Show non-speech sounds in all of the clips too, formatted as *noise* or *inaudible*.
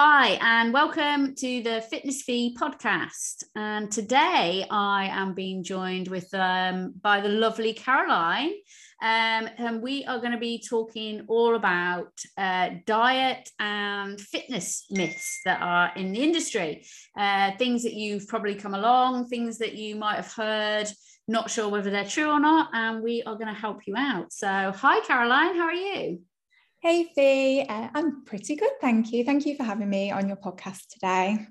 Hi, and welcome to the Fitness Fi podcast. And today I am being joined with um, by the lovely Caroline. Um, and we are going to be talking all about uh, diet and fitness myths that are in the industry, uh, things that you've probably come along, things that you might have heard, not sure whether they're true or not. And we are going to help you out. So, hi, Caroline, how are you? Hey, Fi. Uh, I'm pretty good. Thank you. Thank you for having me on your podcast today.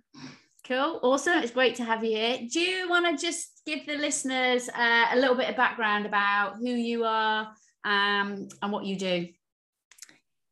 Cool. Awesome. It's great to have you here. Do you want to just give the listeners uh, a little bit of background about who you are um, and what you do?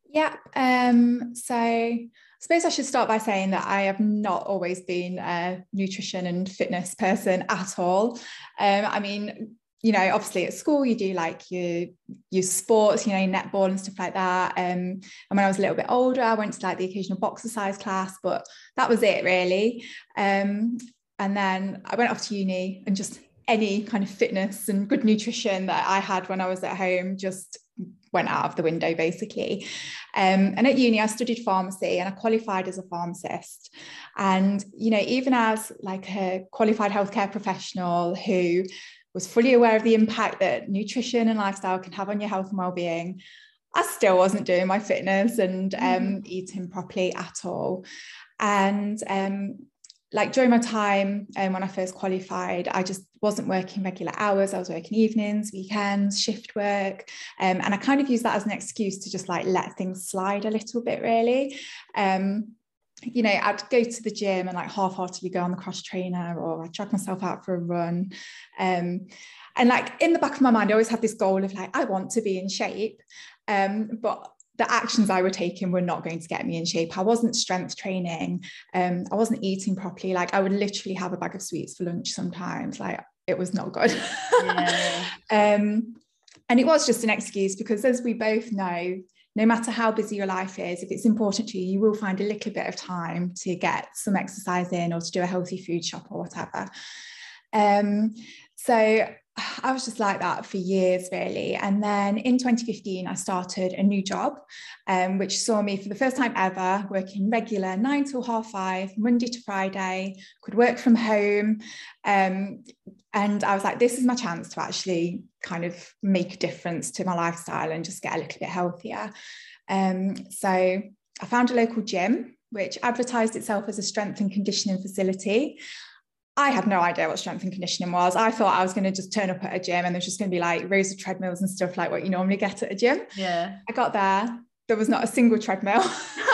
Yeah. Um, so I suppose I should start by saying that I have not always been a nutrition and fitness person at all. Um, I mean, you know, obviously at school you do like your your sports, you know, netball and stuff like that. Um, and when I was a little bit older, I went to like the occasional boxercise class, but that was it really. Um, and then I went off to uni and just any kind of fitness and good nutrition that I had when I was at home just went out of the window basically. Um, and at uni, I studied pharmacy and I qualified as a pharmacist. And, you know, even as like a qualified healthcare professional who was fully aware of the impact that nutrition and lifestyle can have on your health and well-being i still wasn't doing my fitness and um, mm-hmm. eating properly at all and um, like during my time um, when I first qualified, I just wasn't working regular hours. I was working evenings, weekends, shift work. Um, and I kind of used that as an excuse to just like let things slide a little bit, really. You know, I'd go to the gym and like half-heartedly go on the cross trainer or I'd drag myself out for a run. Um, and like in the back of my mind, I always had this goal of like, I want to be in shape. Um, but the actions I were taking were not going to get me in shape. I wasn't strength training. Um, I wasn't eating properly. Like I would literally have a bag of sweets for lunch sometimes. Like it was not good. Yeah. *laughs* um, and it was just an excuse because as we both know, no matter how busy your life is, if it's important to you, you will find a little bit of time to get some exercise in or to do a healthy food shop or whatever. Um, so I was just like that for years, really. And then in 2015, I started a new job, um, which saw me for the first time ever working regular nine till half five, Monday to Friday, could work from home. Um, and I was like, this is my chance to actually kind of make a difference to my lifestyle and just get a little bit healthier. Um, so I found a local gym, which advertised itself as a strength and conditioning facility. I had no idea what strength and conditioning was. I thought I was going to just turn up at a gym and there's just going to be like rows of treadmills and stuff like what you normally get at a gym. Yeah. I got there. There was not a single treadmill.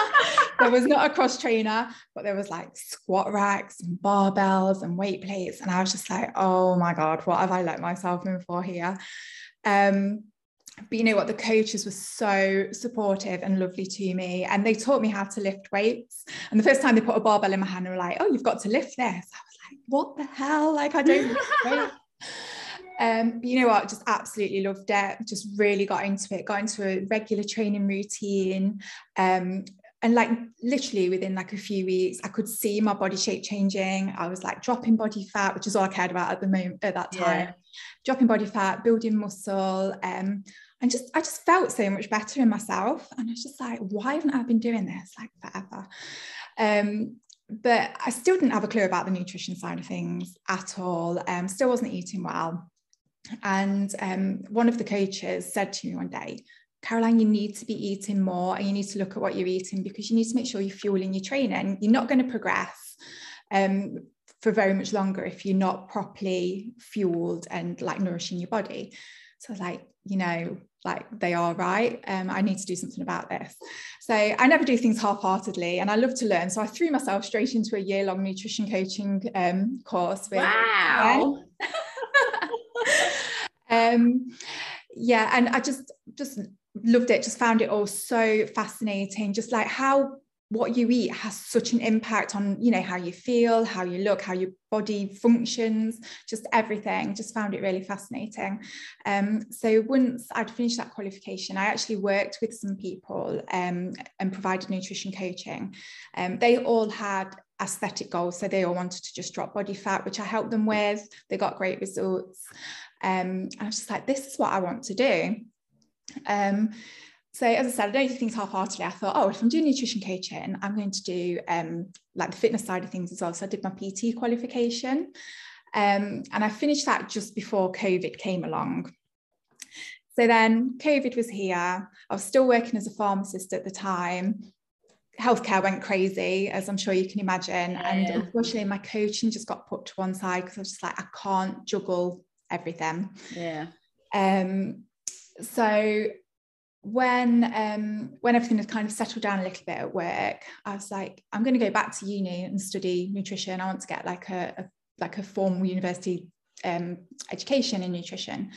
*laughs* there was not a cross trainer, but there was like squat racks and barbells and weight plates. And I was just like, oh my God, what have I let myself in for here? Um, but you know what the coaches were so supportive and lovely to me and they taught me how to lift weights and the first time they put a barbell in my hand they were like oh you've got to lift this what the hell? Like, I don't *laughs* Um, but you know what? Just absolutely loved it. Just really got into it. Got into a regular training routine. Um, and like literally within like a few weeks, I could see my body shape changing. I was like dropping body fat, which is all I cared about at the moment at that time. Yeah. Dropping body fat, building muscle. Um, and just I just felt so much better in myself. And I was just like, why haven't I been doing this like forever? Um, but I still didn't have a clue about the nutrition side of things at all. Um, still wasn't eating well. And um, one of the coaches said to me one day, Caroline, you need to be eating more and you need to look at what you're eating because you need to make sure you're fueling your training. You're not going to progress um, for very much longer if you're not properly fueled and like nourishing your body. So like, you know, like they are right. Um, I need to do something about this. So I never do things half-heartedly, and I love to learn. So I threw myself straight into a year-long nutrition coaching um, course. With, wow. *laughs* um, yeah, and I just just loved it. Just found it all so fascinating. Just like how what you eat has such an impact on you know how you feel how you look how your body functions just everything. Just found it really fascinating. Um, so once i'd finished that qualification i actually worked with some people um, and provided nutrition coaching. Um, they all had aesthetic goals so they all wanted to just drop body fat which i helped them with. They got great results. Um, i was just like this is what i want to do. Um, so as I said, I don't do things half-heartedly. I thought, oh, if I'm doing nutrition coaching, I'm going to do um, like the fitness side of things as well. So I did my PT qualification, um, and I finished that just before COVID came along. So then COVID was here. I was still working as a pharmacist at the time. Healthcare went crazy, as I'm sure you can imagine. Yeah, and unfortunately, my coaching just got put to one side because I was just like, I can't juggle everything. Yeah. Um, so when um, when everything had kind of settled down a little bit at work, I was like, I'm going to go back to uni and study nutrition. I want to get like a, a like a formal university um, education in nutrition.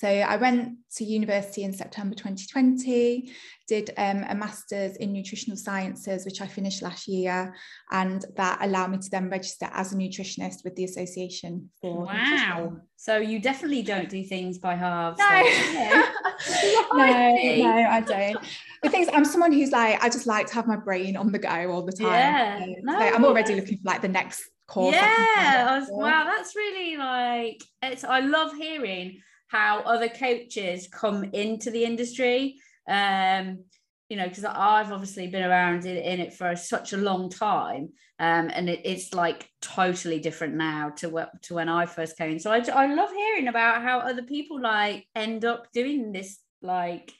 So I went to university in September 2020, did um, a master's in nutritional sciences, which I finished last year, and that allowed me to then register as a nutritionist with the Association for. Wow! Nutrition. So you definitely don't do things by halves. No, *laughs* no, no, I don't. The things I'm someone who's like I just like to have my brain on the go all the time. Yeah, so, no, so I'm already looking for like the next course. Yeah, was, wow, that's really like it's. I love hearing how other coaches come into the industry. Um, you know, because I've obviously been around in, in, it for such a long time, um, and it, it's like totally different now to what to when I first came. So I, I love hearing about how other people like end up doing this, like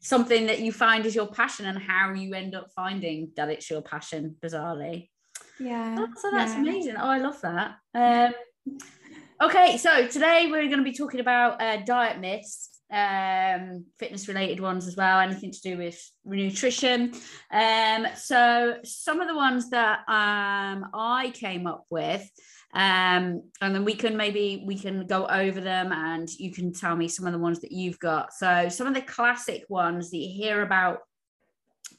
something that you find is your passion, and how you end up finding that it's your passion. Bizarrely, yeah. Oh, so that's yeah. amazing. Oh, I love that. Um, Okay, so today we're going to be talking about uh, diet myths, um, fitness related ones as well, anything to do with nutrition. Um, so some of the ones that um, I came up with, um, and then we can maybe we can go over them, and you can tell me some of the ones that you've got. So some of the classic ones that you hear about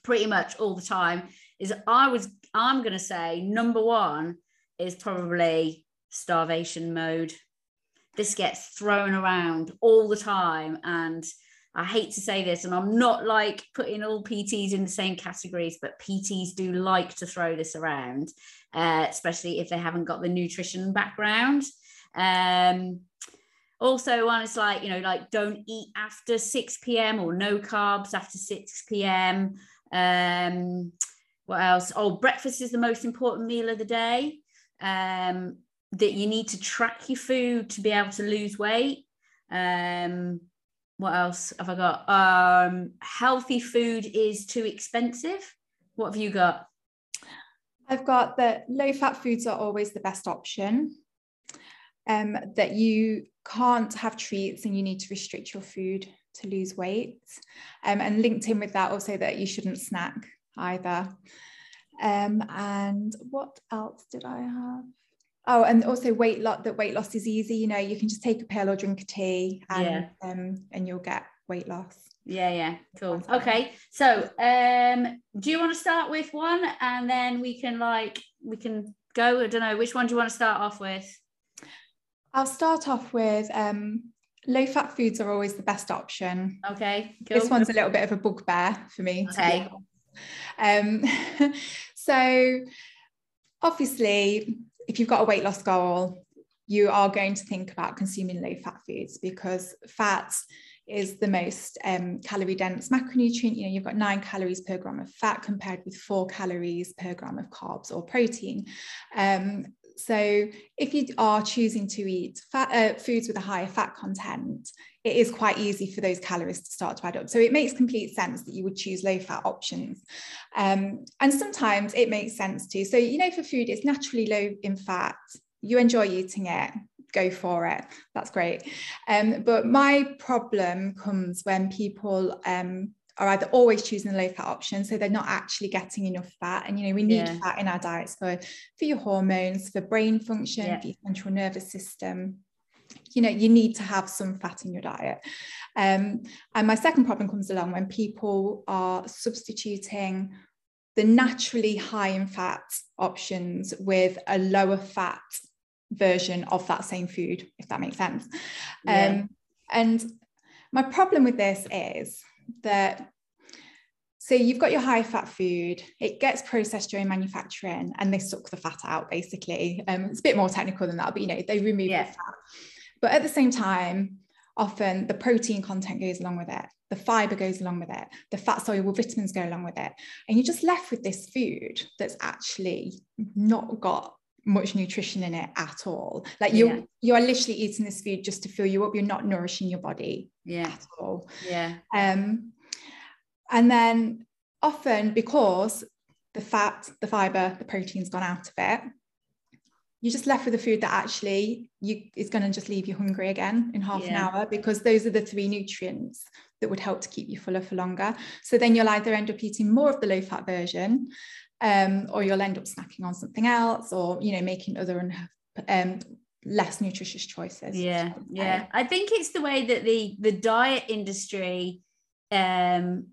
pretty much all the time is I was I'm going to say number one is probably starvation mode. This gets thrown around all the time. And I hate to say this, and I'm not like putting all PTs in the same categories, but PTs do like to throw this around, uh, especially if they haven't got the nutrition background. Um, also, one is like, you know, like don't eat after 6 p.m. or no carbs after 6 p.m. Um, what else? Oh, breakfast is the most important meal of the day. Um, that you need to track your food to be able to lose weight. Um, what else have I got? Um, healthy food is too expensive. What have you got? I've got that low fat foods are always the best option. Um, that you can't have treats and you need to restrict your food to lose weight. Um, and linked in with that also that you shouldn't snack either. Um, and what else did I have? Oh, and also weight loss. That weight loss is easy. You know, you can just take a pill or drink a tea, and yeah. um, and you'll get weight loss. Yeah, yeah, cool. Okay, so um, do you want to start with one, and then we can like we can go. I don't know which one do you want to start off with. I'll start off with um, low fat foods are always the best option. Okay, cool. This one's a little bit of a bugbear for me. Okay. Um, *laughs* so obviously if you've got a weight loss goal, you are going to think about consuming low fat foods because fat is the most um, calorie dense macronutrient. You know, you've got nine calories per gram of fat compared with four calories per gram of carbs or protein. Um, so if you are choosing to eat fat, uh, foods with a higher fat content, it is quite easy for those calories to start to add up. So it makes complete sense that you would choose low fat options. Um, and sometimes it makes sense too. So, you know, for food, it's naturally low in fat. You enjoy eating it, go for it. That's great. Um, but my problem comes when people um, are either always choosing the low fat option so they're not actually getting enough fat and you know we need yeah. fat in our diets for for your hormones for brain function yeah. for your central nervous system you know you need to have some fat in your diet um, and my second problem comes along when people are substituting the naturally high in fat options with a lower fat version of that same food if that makes sense yeah. um, and my problem with this is that so you've got your high fat food, it gets processed during manufacturing and they suck the fat out basically. Um, it's a bit more technical than that, but you know, they remove yeah. the fat. But at the same time, often the protein content goes along with it. the fiber goes along with it, the fat soluble vitamins go along with it. And you're just left with this food that's actually not got much nutrition in it at all. Like you yeah. you are literally eating this food just to fill you up. You're not nourishing your body yeah. at all. Yeah. Um and then often because the fat, the fiber, the protein's gone out of it, you're just left with a food that actually you is going to just leave you hungry again in half yeah. an hour because those are the three nutrients that would help to keep you fuller for longer. So then you'll either end up eating more of the low fat version, um, or you'll end up snacking on something else, or you know making other um, less nutritious choices. Yeah, yeah. I think it's the way that the the diet industry um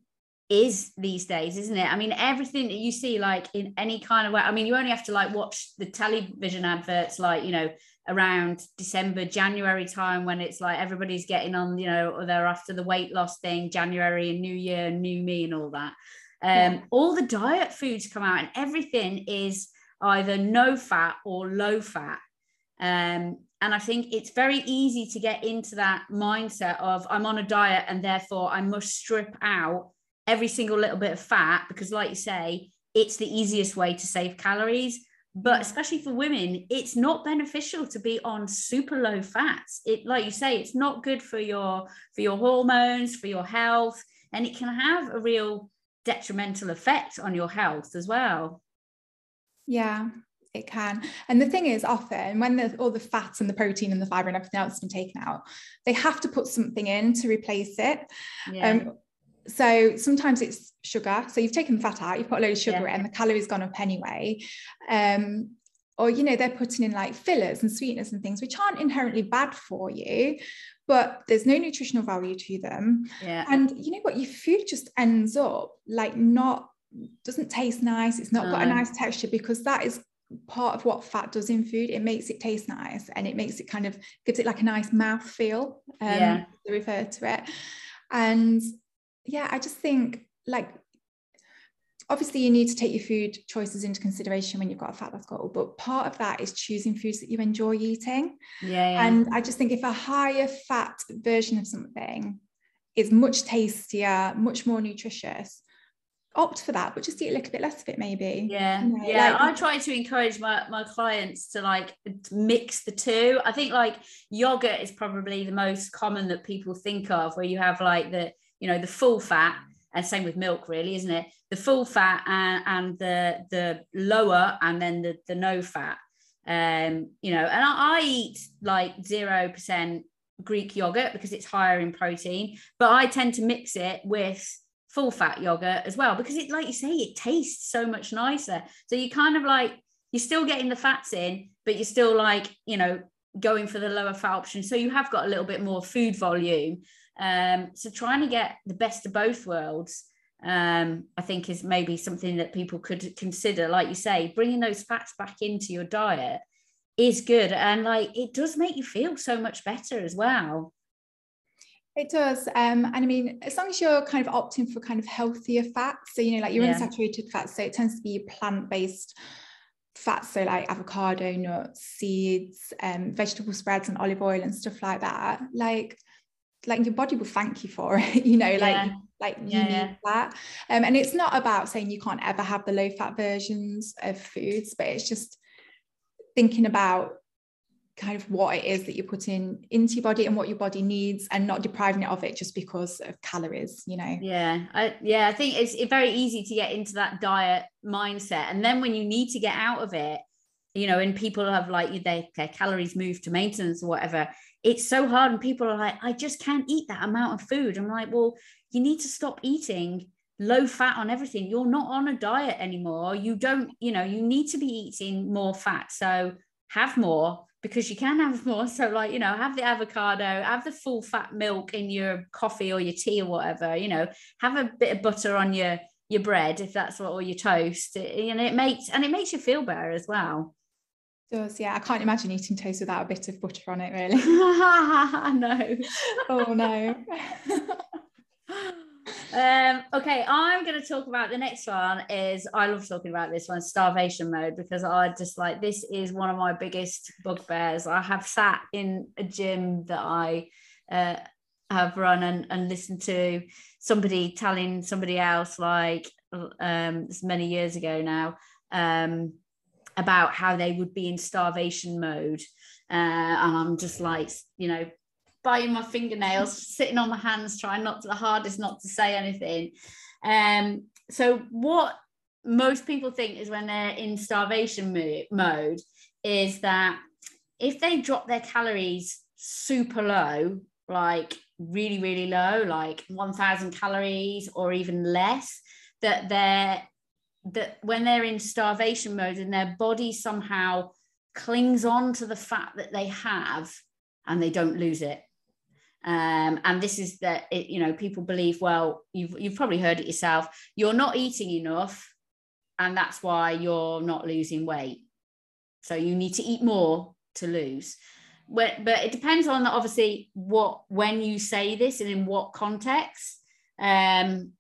is these days isn't it i mean everything that you see like in any kind of way i mean you only have to like watch the television adverts like you know around december january time when it's like everybody's getting on you know or they're after the weight loss thing january and new year and new me and all that um, yeah. all the diet foods come out and everything is either no fat or low fat um, and I think it's very easy to get into that mindset of I'm on a diet and therefore I must strip out every single little bit of fat because, like you say, it's the easiest way to save calories. But especially for women, it's not beneficial to be on super low fats. It, like you say, it's not good for your for your hormones, for your health, and it can have a real detrimental effect on your health as well. Yeah, it can. And the thing is, often when the, all the fats and the protein and the fiber and everything else has been taken out, they have to put something in to replace it. Yeah. Um, so sometimes it's sugar. So you've taken the fat out, you've put a load of sugar yeah. in, the calories gone up anyway. Um, or you know, they're putting in like fillers and sweeteners and things which aren't inherently bad for you, but there's no nutritional value to them. Yeah. And you know what, your food just ends up like not doesn't taste nice, it's not no. got a nice texture because that is part of what fat does in food. It makes it taste nice and it makes it kind of gives it like a nice mouth feel. Um, yeah. to refer to it. And yeah, I just think like obviously you need to take your food choices into consideration when you've got a fat loss goal but part of that is choosing foods that you enjoy eating. Yeah, yeah, and i just think if a higher fat version of something is much tastier much more nutritious opt for that but just eat a little bit less of it maybe yeah. you know, yeah like, i try to encourage my, my clients to like mix the two. I think like yogurt is probably the most common that people think of where you have like the you know the full fat and same with milk really isn't it the full fat and, and the the lower and then the, the no fat. Um you know and I, I eat like zero percent greek yogurt because it's higher in protein but i tend to mix it with full fat yogurt as well because it like you say it tastes so much nicer. So you kind of like you're still getting the fats in but you're still like you know going for the lower fat option. So you have got a little bit more food volume. Um, so trying to get the best of both worlds, um, I think is maybe something that people could consider. Like you say, bringing those fats back into your diet is good, and like it does make you feel so much better as well. It does. Um, and I mean, as long as you're kind of opting for kind of healthier fats, so you know, like your yeah. unsaturated fats, so it tends to be plant-based fats, so like avocado, nuts, seeds, um, vegetable spreads, and olive oil and stuff like that. Like like your body will thank you for it *laughs* you know yeah. like like you yeah, need yeah. that. Um, and it's not about saying you can't ever have the low fat versions of foods but it's just thinking about kind of what it is that you're putting into your body and what your body needs and not depriving it of it just because of calories you know? Yeah I, yeah i think it's very easy to get into that diet mindset. And then when you need to get out of it you know and people have like their, their calories moved to maintenance or whatever it's so hard and people are like i just can't eat that amount of food. I'm like well you need to stop eating low fat on everything. You're not on a diet anymore. You don't you know you need to be eating more fat. So have more because you can have *laughs* more. So like you know have the avocado have the full fat milk in your coffee or your tea or whatever you know have a bit of butter on your your bread if that's what or your toast. And it makes and it makes you feel better as well. Does yeah. I can't imagine eating toast without a bit of butter on it really. *laughs* No. Oh no *laughs* um okay I'm going to talk about the next one is I love talking about this one starvation mode because I just like this is one of my biggest bugbears. I have sat in a gym that I uh, have run and, and listened to somebody telling somebody else like um many years ago now um about how they would be in starvation mode. Uh, and i'm just like you know biting my fingernails sitting on my hands trying not to the hardest not to say anything. Um so what most people think is when they're in starvation mo- mode is that if they drop their calories super low like really really low like 1000 calories or even less that they're that when they're in starvation mode and their body somehow clings on to the fat that they have and they don't lose it um, and this is that it, you know people believe well you've, you've probably heard it yourself you're not eating enough and that's why you're not losing weight. So you need to eat more to lose. But, but it depends on obviously what when you say this and in what context. Um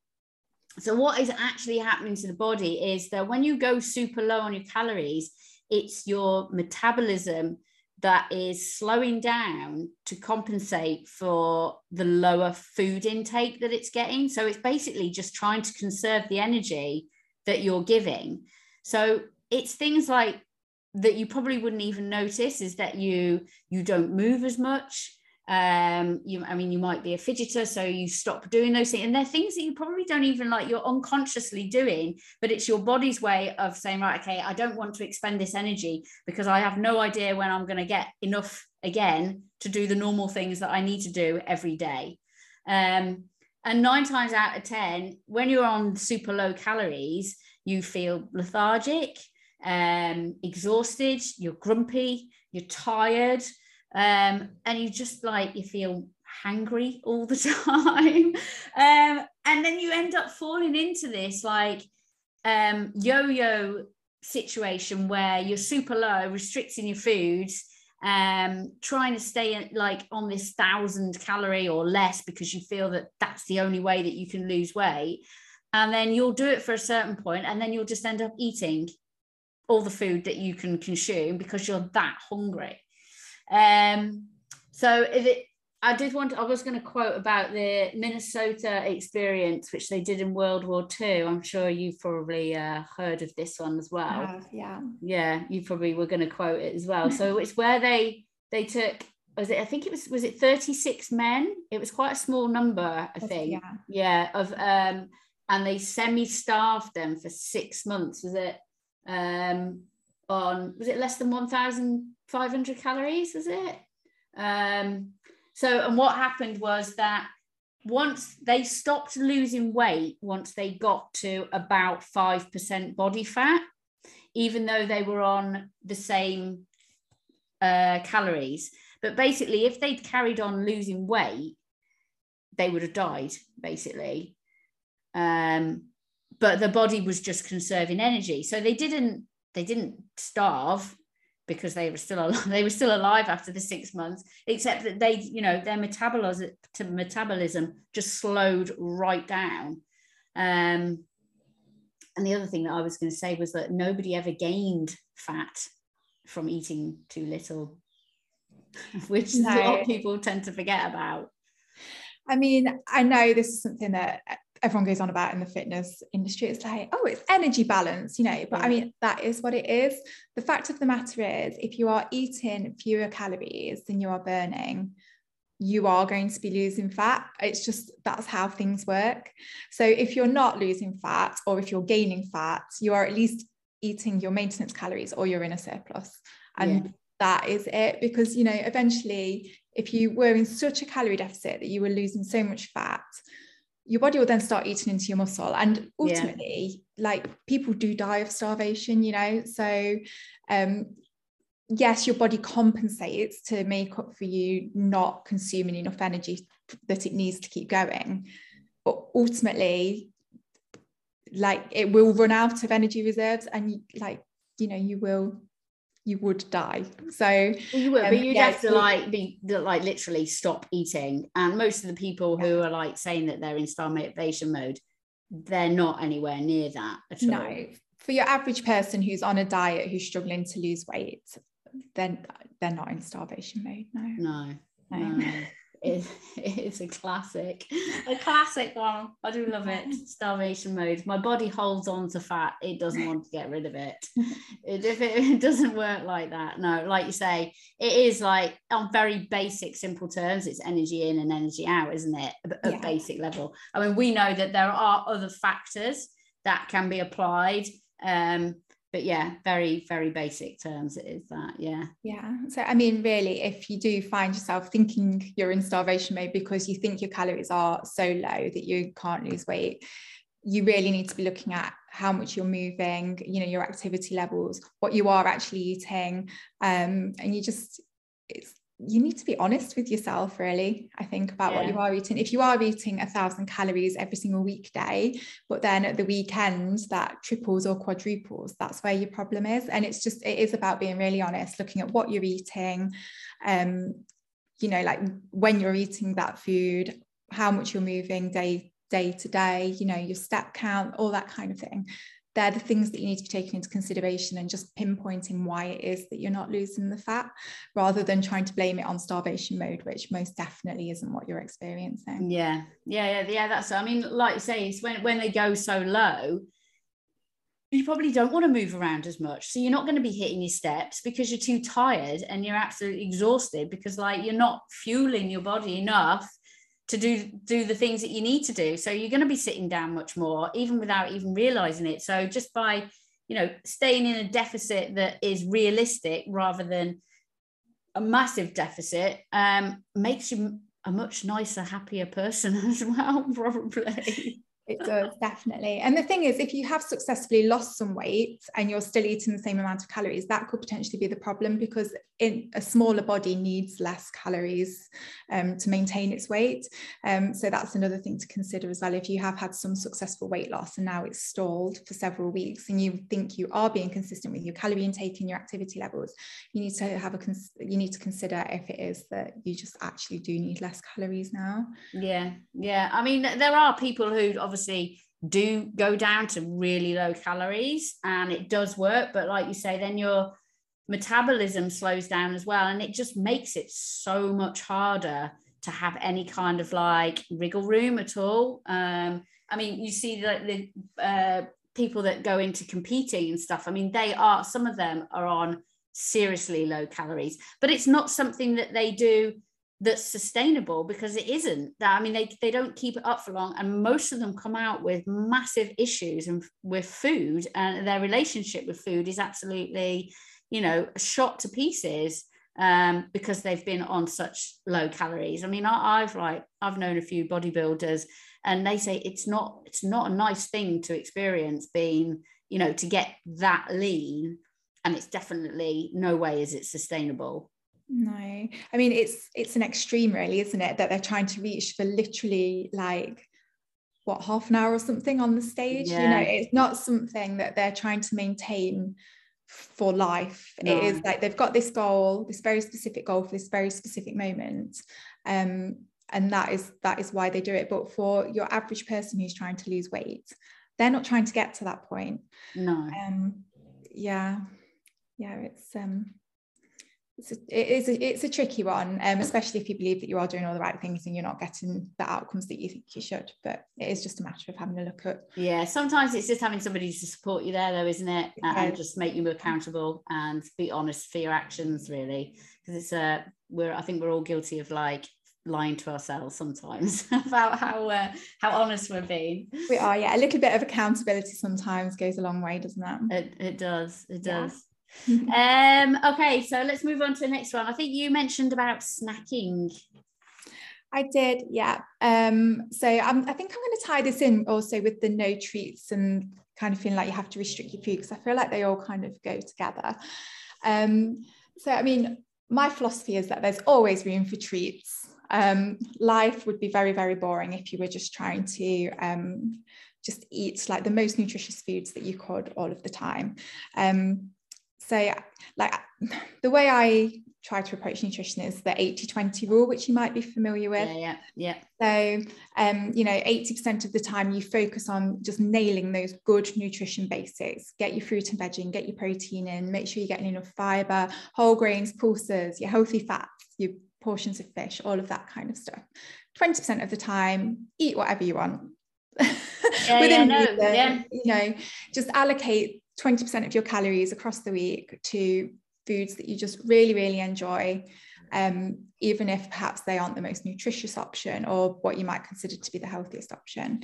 so what is actually happening to the body is that when you go super low on your calories it's your metabolism that is slowing down to compensate for the lower food intake that it's getting. So it's basically just trying to conserve the energy that you're giving. So it's things like that you probably wouldn't even notice is that you you don't move as much um you i mean you might be a fidgeter so you stop doing those things. And they're things that you probably don't even like you're unconsciously doing but it's your body's way of saying right okay i don't want to expend this energy because i have no idea when i'm going to get enough again to do the normal things that i need to do every day. Um and nine times out of ten when you're on super low calories you feel lethargic um, exhausted, you're grumpy, you're tired, um, and you just like you feel hangry all the *laughs* time. um, and then you end up falling into this like um, yo-yo situation where you're super low, restricting your foods, um, trying to stay like on this thousand calorie or less because you feel that that's the only way that you can lose weight. And then you'll do it for a certain point, and then you'll just end up eating all the food that you can consume because you're that hungry. Um, so if it, I did want, I was going to quote about the Minnesota experience, which they did in World War II. I'm sure you've probably uh, heard of this one as well. yeah. Yeah, you probably were going to quote it as well. So *laughs* it's where they they took was it I think it was was it 36 men? It was quite a small number, I think. Yeah. Yeah, of um and they semi-starved them for six months. Was it um, on was it less than 1,500 calories? Was it? Um, so, and what happened was that once they stopped losing weight, once they got to about 5% body fat, even though they were on the same uh, calories. But basically, if they'd carried on losing weight, they would have died, basically. Um, but the body was just conserving energy so they didn't they didn't starve because they were still alive, *laughs* they were still alive after the six months except that they you know their metabolism metabolism just slowed right down um, and the other thing that i was going to say was that nobody ever gained fat from eating too little *laughs* which no. A lot of people tend to forget about I mean, I know this is something that everyone goes on about in the fitness industry it's like oh it's energy balance you know but yeah. i mm. mean that is what it is the fact of the matter is if you are eating fewer calories than you are burning you are going to be losing fat it's just that's how things work so if you're not losing fat or if you're gaining fat you are at least eating your maintenance calories or you're in a surplus and yeah. that is it because you know eventually if you were in such a calorie deficit that you were losing so much fat your body will then start eating into your muscle. And ultimately yeah. like people do die of starvation you know? So um yes your body compensates to make up for you not consuming enough energy that it needs to keep going. But ultimately like it will run out of energy reserves and like you know you will you would die. So well, you would, um, but you'd yeah, have to like be like literally stop eating. And most of the people yeah. who are like saying that they're in starvation mode, they're not anywhere near that at no. all. No, for your average person who's on a diet who's struggling to lose weight, then they're not in starvation mode. No, no, no. no. It, *laughs* it's a classic, a classic one. I do love it. *laughs* Starvation mode. My body holds on to fat. It doesn't want to get rid of it. it if it, *laughs* it, doesn't work like that, no. Like you say, it is like on very basic, simple terms. It's energy in and energy out, isn't it? At yeah. basic level. I mean, we know that there are other factors that can be applied. Um, but yeah very very basic terms it is that yeah. Yeah so i mean really if you do find yourself thinking you're in starvation mode because you think your calories are so low that you can't lose weight you really need to be looking at how much you're moving you know your activity levels what you are actually eating um, and you just it's you need to be honest with yourself really i think about yeah. what you are eating. If you are eating a thousand calories every single weekday but then at the weekend that triples or quadruples that's where your problem is. And it's just it is about being really honest looking at what you're eating um you know like when you're eating that food how much you're moving day day to day you know your step count all that kind of thing they're the things that you need to be taken into consideration and just pinpointing why it is that you're not losing the fat rather than trying to blame it on starvation mode which most definitely isn't what you're experiencing. Yeah. Yeah yeah yeah that's i mean like you say it's when when they go so low you probably don't want to move around as much. So you're not going to be hitting your steps because you're too tired and you're absolutely exhausted because like you're not fueling your body enough to do do the things that you need to do. So you're going to be sitting down much more even without even realizing it. So just by you know staying in a deficit that is realistic rather than a massive deficit um, makes you a much nicer happier person *laughs* as well probably it does definitely. And the thing is if you have successfully lost some weight and you're still eating the same amount of calories that could potentially be the problem because in a smaller body needs less calories um, to maintain its weight. Um, so that's another thing to consider as well. If you have had some successful weight loss and now it's stalled for several weeks and you think you are being consistent with your calorie intake and your activity levels you need to have a cons- you need to consider if it is that you just actually do need less calories now. Yeah yeah. I mean there are people who obviously do go down to really low calories and it does work but like you say then your metabolism slows down as well and it just makes it so much harder to have any kind of like wriggle room at all. Um i mean you see that the uh, people that go into competing and stuff i mean they are some of them are on seriously low calories but it's not something that they do that's sustainable because it isn't. That i mean they, they don't keep it up for long and most of them come out with massive issues and with food and their relationship with food is absolutely you know shot to pieces um, because they've been on such low calories. I mean I, i've like i've known a few bodybuilders and they say it's not it's not a nice thing to experience being you know to get that lean and it's definitely no way is it sustainable no. I mean it's it's an extreme really isn't it? That they're trying to reach for literally like what half an hour or something on the stage? Yeah. you know it's not something that they're trying to maintain for life. No. it is like they've got this goal this very specific goal for this very specific moment um and that is that is why they do it. But for your average person who's trying to lose weight they're not trying to get to that point. No. Um yeah. Yeah it's um it's a, it is a, it's a tricky one, um, especially if you believe that you are doing all the right things and you're not getting the outcomes that you think you should. But it is just a matter of having a look at. Yeah, sometimes it's just having somebody to support you there, though, isn't it? And, and just make you more accountable and be honest for your actions, really, because it's a uh, we're I think we're all guilty of like lying to ourselves sometimes *laughs* about how uh, how honest we're being. We are, yeah. A little bit of accountability sometimes goes a long way, doesn't it? It, it does. It does. Yeah. *laughs* um, okay, so let's move on to the next one. I think you mentioned about snacking. I did, yeah. Um, so I'm, I think I'm going to tie this in also with the no treats and kind of feeling like you have to restrict your food because I feel like they all kind of go together. Um, so, I mean, my philosophy is that there's always room for treats. Um, life would be very, very boring if you were just trying to um, just eat like the most nutritious foods that you could all of the time. Um, so like the way I try to approach nutrition is the 80 20 rule which you might be familiar with yeah yeah, yeah. so um you know 80% of the time you focus on just nailing those good nutrition basics get your fruit and veg in get your protein in make sure you're getting enough fiber whole grains pulses your healthy fats your portions of fish, all of that kind of stuff. 20% of the time, eat whatever you want. *laughs* Yeah, Within yeah, no, reason, yeah. you know, just allocate 20% of your calories across the week to foods that you just really, really enjoy. Um, even if perhaps they aren't the most nutritious option or what you might consider to be the healthiest option.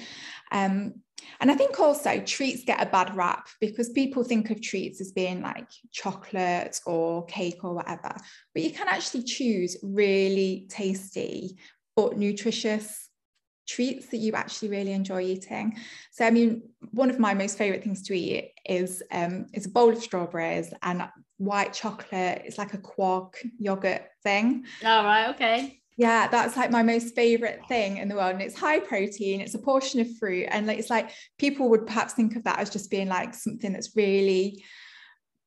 Um, and I think also treats get a bad rap because people think of treats as being like chocolate or cake or whatever, but you can actually choose really tasty but nutritious treats that you actually really enjoy eating. So I mean, one of my most favorite things to eat is um, is a bowl of strawberries and white chocolate. It's like a quark yogurt thing. All right, okay. Yeah, that's like my most favorite thing in the world. And it's high protein, it's a portion of fruit. And like it's like people would perhaps think of that as just being like something that's really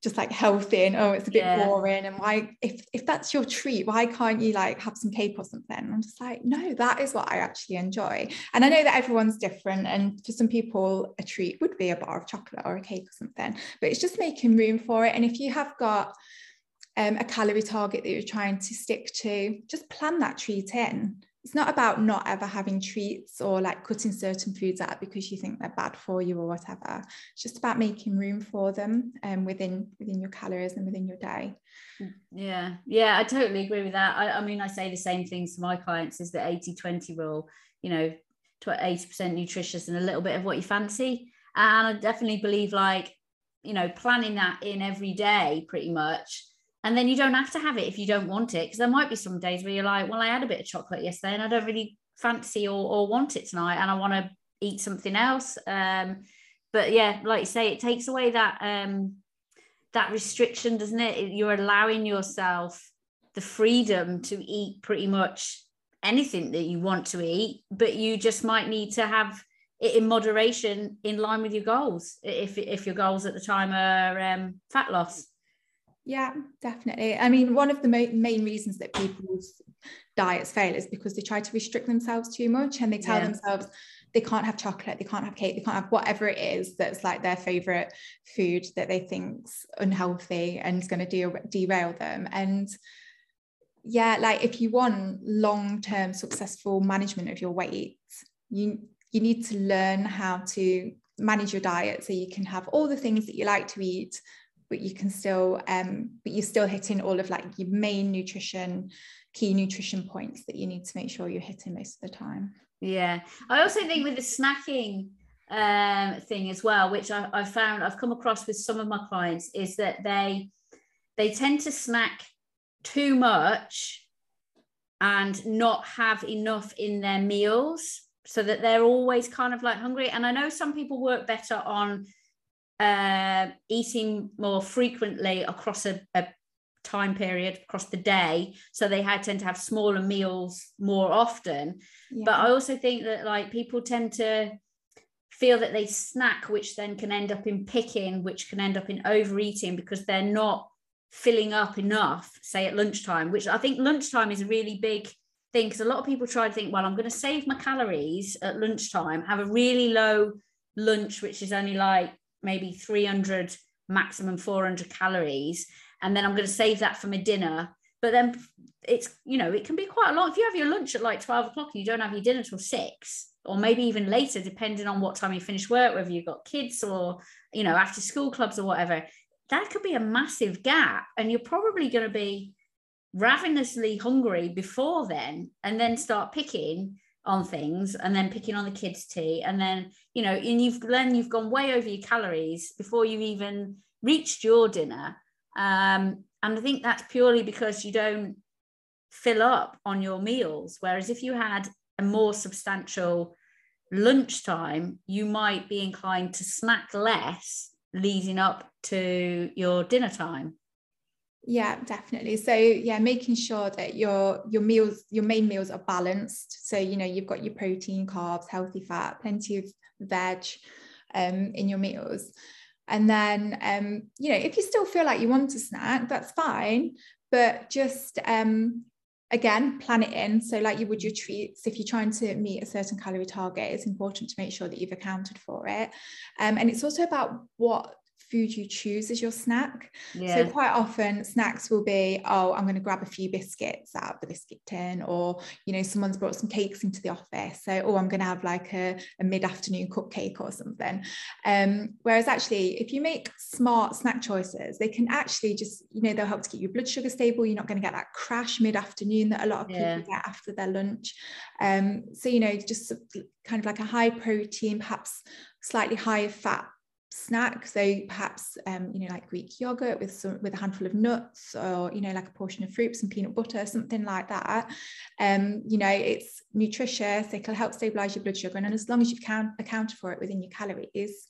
just like healthy and oh it's a bit Yeah. boring and why if if that's your treat why can't you like have some cake or something? I'm just like no that is what i actually enjoy. And i know that everyone's different and for some people a treat would be a bar of chocolate or a cake or something but it's just making room for it. And if you have got um, a calorie target that you're trying to stick to just plan that treat in it's not about not ever having treats or like cutting certain foods out because you think they're bad for you or whatever. It's just about making room for them um, within within your calories and within your day. Yeah, yeah, I totally agree with that. I, I mean, I say the same things to my clients is the 80 20 rule, you know, 80% nutritious and a little bit of what you fancy. And I definitely believe, like, you know, planning that in every day pretty much. And then you don't have to have it if you don't want it. Because there might be some days where you're like, well, I had a bit of chocolate yesterday and I don't really fancy or, or want it tonight and I want to eat something else. Um, but yeah, like you say, it takes away that um, that restriction, doesn't it? You're allowing yourself the freedom to eat pretty much anything that you want to eat, but you just might need to have it in moderation in line with your goals. If if your goals at the time are um, fat loss. Yeah, definitely. I mean, one of the ma- main reasons that people's diets fail is because they try to restrict themselves too much and they tell Yeah. themselves they can't have chocolate, they can't have cake, they can't have whatever it is that's like their favorite food that they think's unhealthy and is going to de- derail them. And yeah, like if you want long-term successful management of your weight, you you need to learn how to manage your diet so you can have all the things that you like to eat but you can still um but you're still hitting all of like your main nutrition key nutrition points that you need to make sure you're hitting most of the time Yeah. I also think with the snacking um, thing as well, which I, I've found I've come across with some of my clients, is that they they tend to snack too much and not have enough in their meals so that they're always kind of like hungry. And I know some people work better on uh, eating more frequently across a, a time period across the day. So they had tend to have smaller meals more often. But I also think that like people tend to feel that they snack, which then can end up in picking, which can end up in overeating because they're not filling up enough, say at lunchtime, which I think lunchtime is a really big thing because a lot of people try to think, well, I'm going to save my calories at lunchtime, have a really low lunch, which is only like maybe 300, maximum 400 calories, and then I'm going to save that for my dinner. But then it's you know it can be quite a lot if you have your lunch at like 12 o'clock and you don't have your dinner till six or maybe even later depending on what time you finish work whether you've got kids or you know after school clubs or whatever that could be a massive gap and you're probably going to be ravenously hungry before then and then start picking on things and then picking on the kids tea and then you know and you've then you've gone way over your calories before you've even reached your dinner um, and i think that's purely because you don't fill up on your meals. Whereas if you had a more substantial lunchtime, you might be inclined to snack less leading up to your dinner time. Yeah definitely. So yeah making sure that your your meals your main meals are balanced. So you know you've got your protein carbs healthy fat plenty of veg um, in your meals. And then um, you know if you still feel like you want to snack that's fine. But just um, again plan it in. So like you would your treats if you're trying to meet a certain calorie target it's important to make sure that you've accounted for it. Um, and it's also about what food you choose as your snack. Yeah. So quite often snacks will be, oh, I'm going to grab a few biscuits out of the biscuit tin, or you know, someone's brought some cakes into the office. So, oh, I'm going to have like a, a mid-afternoon cupcake or something. Um, whereas actually, if you make smart snack choices, they can actually just, you know, they'll help to keep your blood sugar stable. You're not going to get that crash mid-afternoon that a lot of yeah. people get after their lunch. Um, so, you know, just kind of like a high protein, perhaps slightly higher fat snack so perhaps um, you know like greek yogurt with some with a handful of nuts or you know like a portion of fruit some peanut butter something like that. Um you know it's nutritious it can help stabilize your blood sugar and as long as you've count accounted for it within your calories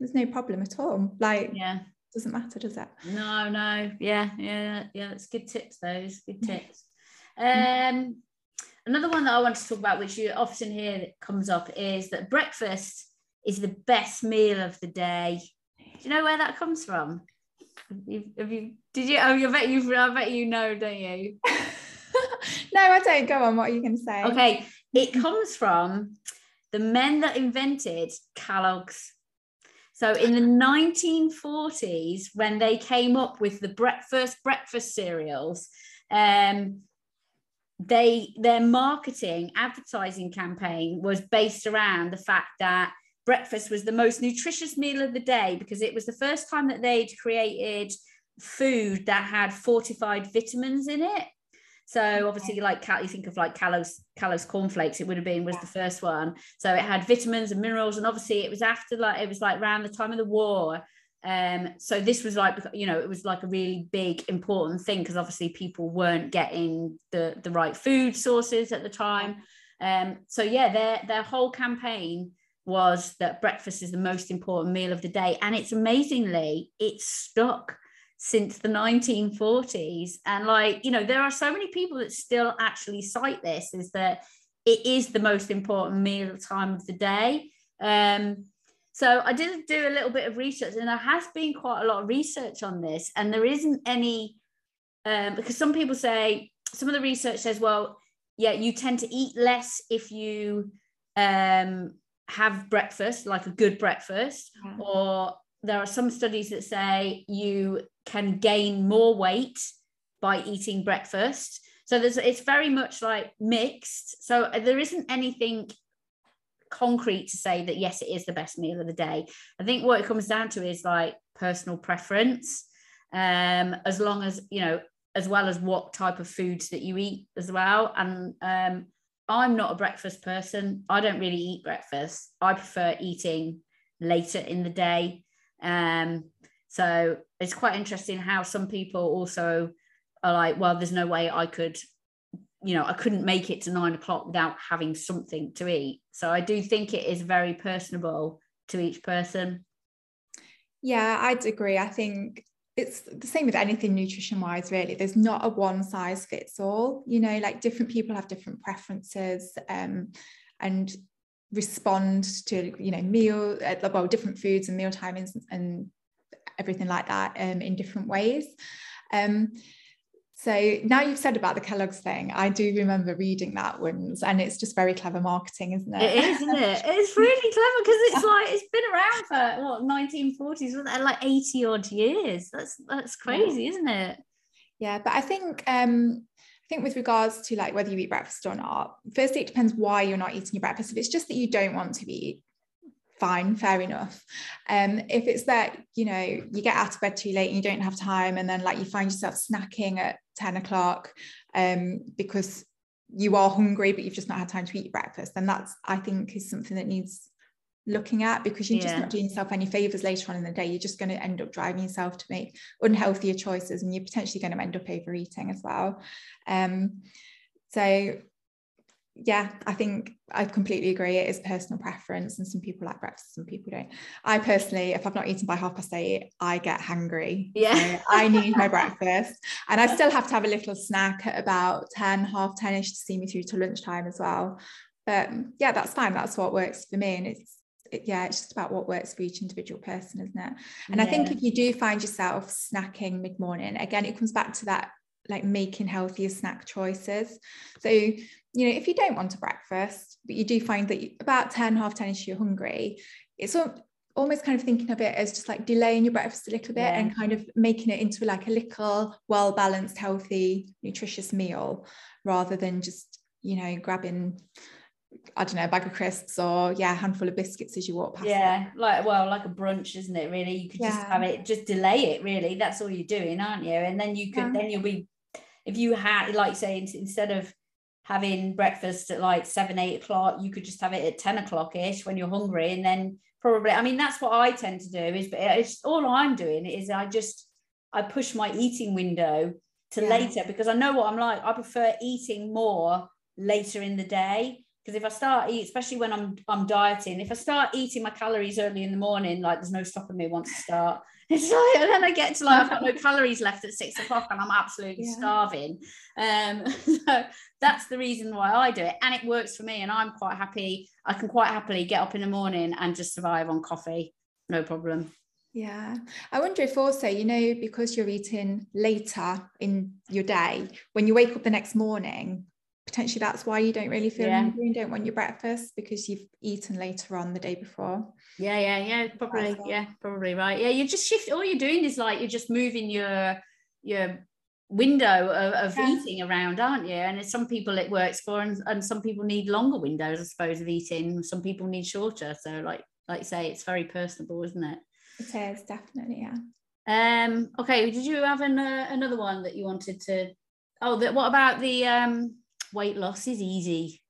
there's no problem at all. Like yeah. doesn't matter does it? No no. Yeah yeah yeah. It's good tips those good tips. Um another one that i want to talk about which you often hear that comes up is that breakfast is the best meal of the day. Do you know where that comes from? Have you, have you did you oh you bet you I bet you know, don't you? *laughs* no, I don't. Go on, what are you gonna say? Okay. It comes from the men that invented Kellogg's. So in the 1940s, when they came up with the breakfast breakfast cereals, um, they their marketing advertising campaign was based around the fact that breakfast was the most nutritious meal of the day because it was the first time that they'd created food that had fortified vitamins in it. So obviously, like you think of like Kellogg's Kellogg's cornflakes, it would have been was the first one. So it had vitamins and minerals, and obviously it was after like it was like around the time of the war. Um, so this was like you know it was like a really big important thing because obviously people weren't getting the the right food sources at the time. Um, so yeah, their their whole campaign was that breakfast is the most important meal of the day. And it's amazingly, it's stuck since the 1940s. And like, you know, there are so many people that still actually cite this is that it is the most important meal time of the day. Um, so I did do a little bit of research, and there has been quite a lot of research on this, and there isn't any um, because some people say some of the research says, well, yeah, you tend to eat less if you um, have breakfast, like a good breakfast, mm-hmm. or there are some studies that say you can gain more weight by eating breakfast. So there's it's very much like mixed. So there isn't anything concrete to say that yes, it is the best meal of the day. I think what it comes down to is like personal preference. Um, as long as you know, as well as what type of foods that you eat as well. And um, I'm not a breakfast person. I don't really eat breakfast. I prefer eating later in the day. Um, so it's quite interesting how some people also are like, well, there's no way I could, you know, I couldn't make it to nine o'clock without having something to eat. So I do think it is very personable to each person. Yeah, I'd agree. I think it's the same with anything nutrition wise really. There's not a one size fits all you know like different people have different preferences um, and respond to you know meal uh, well different foods and meal timings and everything like that um, in different ways. Um, so now you've said about the Kellogg's thing, I do remember reading that once, and it's just very clever marketing, isn't it? It is, isn't it? *laughs* It's really clever because it's like it's been around for what 1940s, like 80 odd years. That's that's crazy, yeah. isn't it? Yeah, but I think um I think with regards to like whether you eat breakfast or not, firstly it depends why you're not eating your breakfast. If it's just that you don't want to eat fine, fair enough. Um, if it's that, you know, you get out of bed too late and you don't have time, and then like you find yourself snacking at 10 o'clock um, because you are hungry, but you've just not had time to eat your breakfast, then that's, I think, is something that needs looking at because you're yeah. just not doing yourself any favors later on in the day. You're just going to end up driving yourself to make unhealthier choices and you're potentially going to end up overeating as well. Um, so yeah, I think I completely agree. It is personal preference, and some people like breakfast, some people don't. I personally, if I've not eaten by half past eight, I get hungry. Yeah, so I need my breakfast, and I still have to have a little snack at about 10, half 10 ish to see me through to lunchtime as well. But um, yeah, that's fine. That's what works for me, and it's it, yeah, it's just about what works for each individual person, isn't it? And yeah. I think if you do find yourself snacking mid morning, again, it comes back to that like making healthier snack choices. So, you know, if you don't want a breakfast, but you do find that you, about 10, half 10 ish, you're hungry, it's all, almost kind of thinking of it as just like delaying your breakfast a little bit yeah. and kind of making it into like a little well balanced healthy nutritious meal rather than just you know grabbing I don't know, a bag of crisps or yeah, a handful of biscuits as you walk past. Yeah, it. like well, like a brunch, isn't it? Really, you could yeah. just have it, just delay it. Really, that's all you're doing, aren't you? And then you could, yeah. then you'll be, if you had, like, say, instead of having breakfast at like seven, eight o'clock, you could just have it at ten o'clock ish when you're hungry, and then probably, I mean, that's what I tend to do. Is, but uh, it's all I'm doing is I just I push my eating window to yeah. later because I know what I'm like. I prefer eating more later in the day because if I start eat, especially when I'm I'm dieting, if I start eating my calories early in the morning, like there's no stopping me once I start. It's like, and then I get to like I've got no *laughs* calories left at six o'clock and I'm absolutely yeah. starving. Um, *laughs* so that's the reason why I do it, and it works for me, and I'm quite happy. I can quite happily get up in the morning and just survive on coffee, no problem. Yeah. I wonder if also, you know, because you're eating later in your day, when you wake up the next morning, potentially that's why you don't really feel yeah. hungry and don't want your breakfast because you've eaten later on the day before. Yeah, yeah, yeah, probably, yeah, probably right. Yeah, you just shift. All you're doing is like you're just moving your your window of, of yeah. eating around, aren't you? And some people it works for, and, and some people need longer windows, I suppose, of eating. Some people need shorter. So, like like you say, it's very personable, isn't it? It is definitely, yeah. Um. Okay. Did you have an, uh, another one that you wanted to? Oh, that. What about the um weight loss is easy.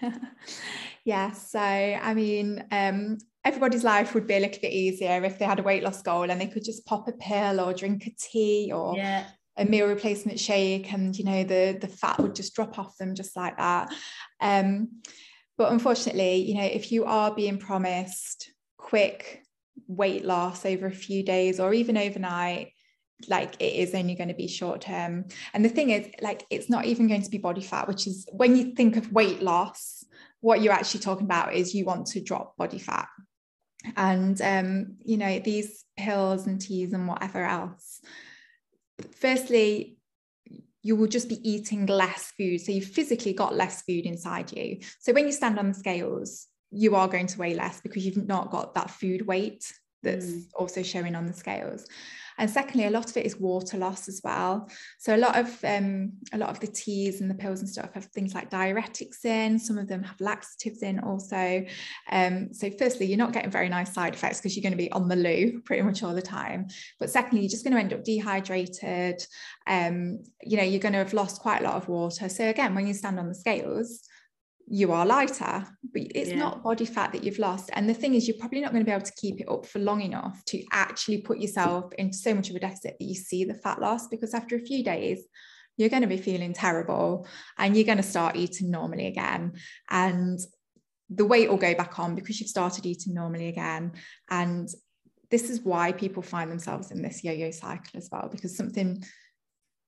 *laughs* yeah. So, I mean, um, everybody's life would be a little bit easier if they had a weight loss goal and they could just pop a pill or drink a tea or yeah. a meal replacement shake and you know the the fat would just drop off them just like that um, but unfortunately you know if you are being promised quick weight loss over a few days or even overnight like it is only going to be short term. And the thing is like it's not even going to be body fat which is when you think of weight loss what you're actually talking about is you want to drop body fat. And um you know these pills and teas and whatever else firstly you will just be eating less food. So you've physically got less food inside you. So when you stand on the scales you are going to weigh less because you've not got that food weight that's mm. also showing on the scales and secondly, a lot of it is water loss as well. So a lot of um, a lot of the teas and the pills and stuff have things like diuretics in. Some of them have laxatives in also. Um, so firstly, you're not getting very nice side effects because you're going to be on the loo pretty much all the time. But secondly, you're just going to end up dehydrated. Um, you know, you're going to have lost quite a lot of water. So again, when you stand on the scales, you are lighter, but it's yeah. not body fat that you've lost. And the thing is, you're probably not going to be able to keep it up for long enough to actually put yourself into so much of a deficit that you see the fat loss. Because after a few days, you're going to be feeling terrible and you're going to start eating normally again. And the weight will go back on because you've started eating normally again. And this is why people find themselves in this yo-yo cycle as well, because something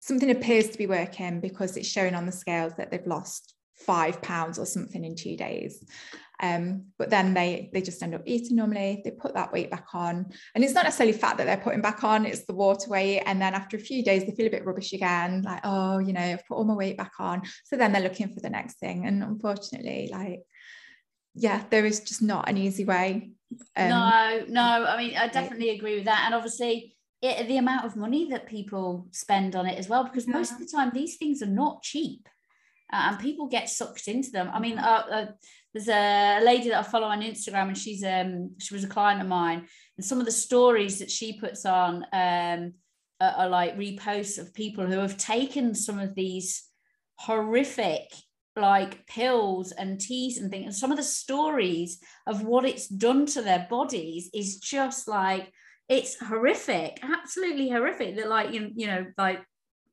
something appears to be working because it's showing on the scales that they've lost five pounds or something in two days. Um, but then they they just end up eating normally. They put that weight back on, and it's not necessarily fat that they're putting back on; it's the water weight. And then after a few days, they feel a bit rubbish again, like oh, you know, I've put all my weight back on. So then they're looking for the next thing, and unfortunately, like yeah, there is just not an easy way. Um, no, no, I mean, I definitely agree with that, and obviously. It, the amount of money that people spend on it as well, because yeah. most of the time these things are not cheap uh, and people get sucked into them. I mean, uh, uh, there's a lady that I follow on Instagram, and she's um she was a client of mine, and some of the stories that she puts on um are, are like reposts of people who have taken some of these horrific like pills and teas and things and some of the stories of what it's done to their bodies is just like it's horrific absolutely horrific that like you, you know like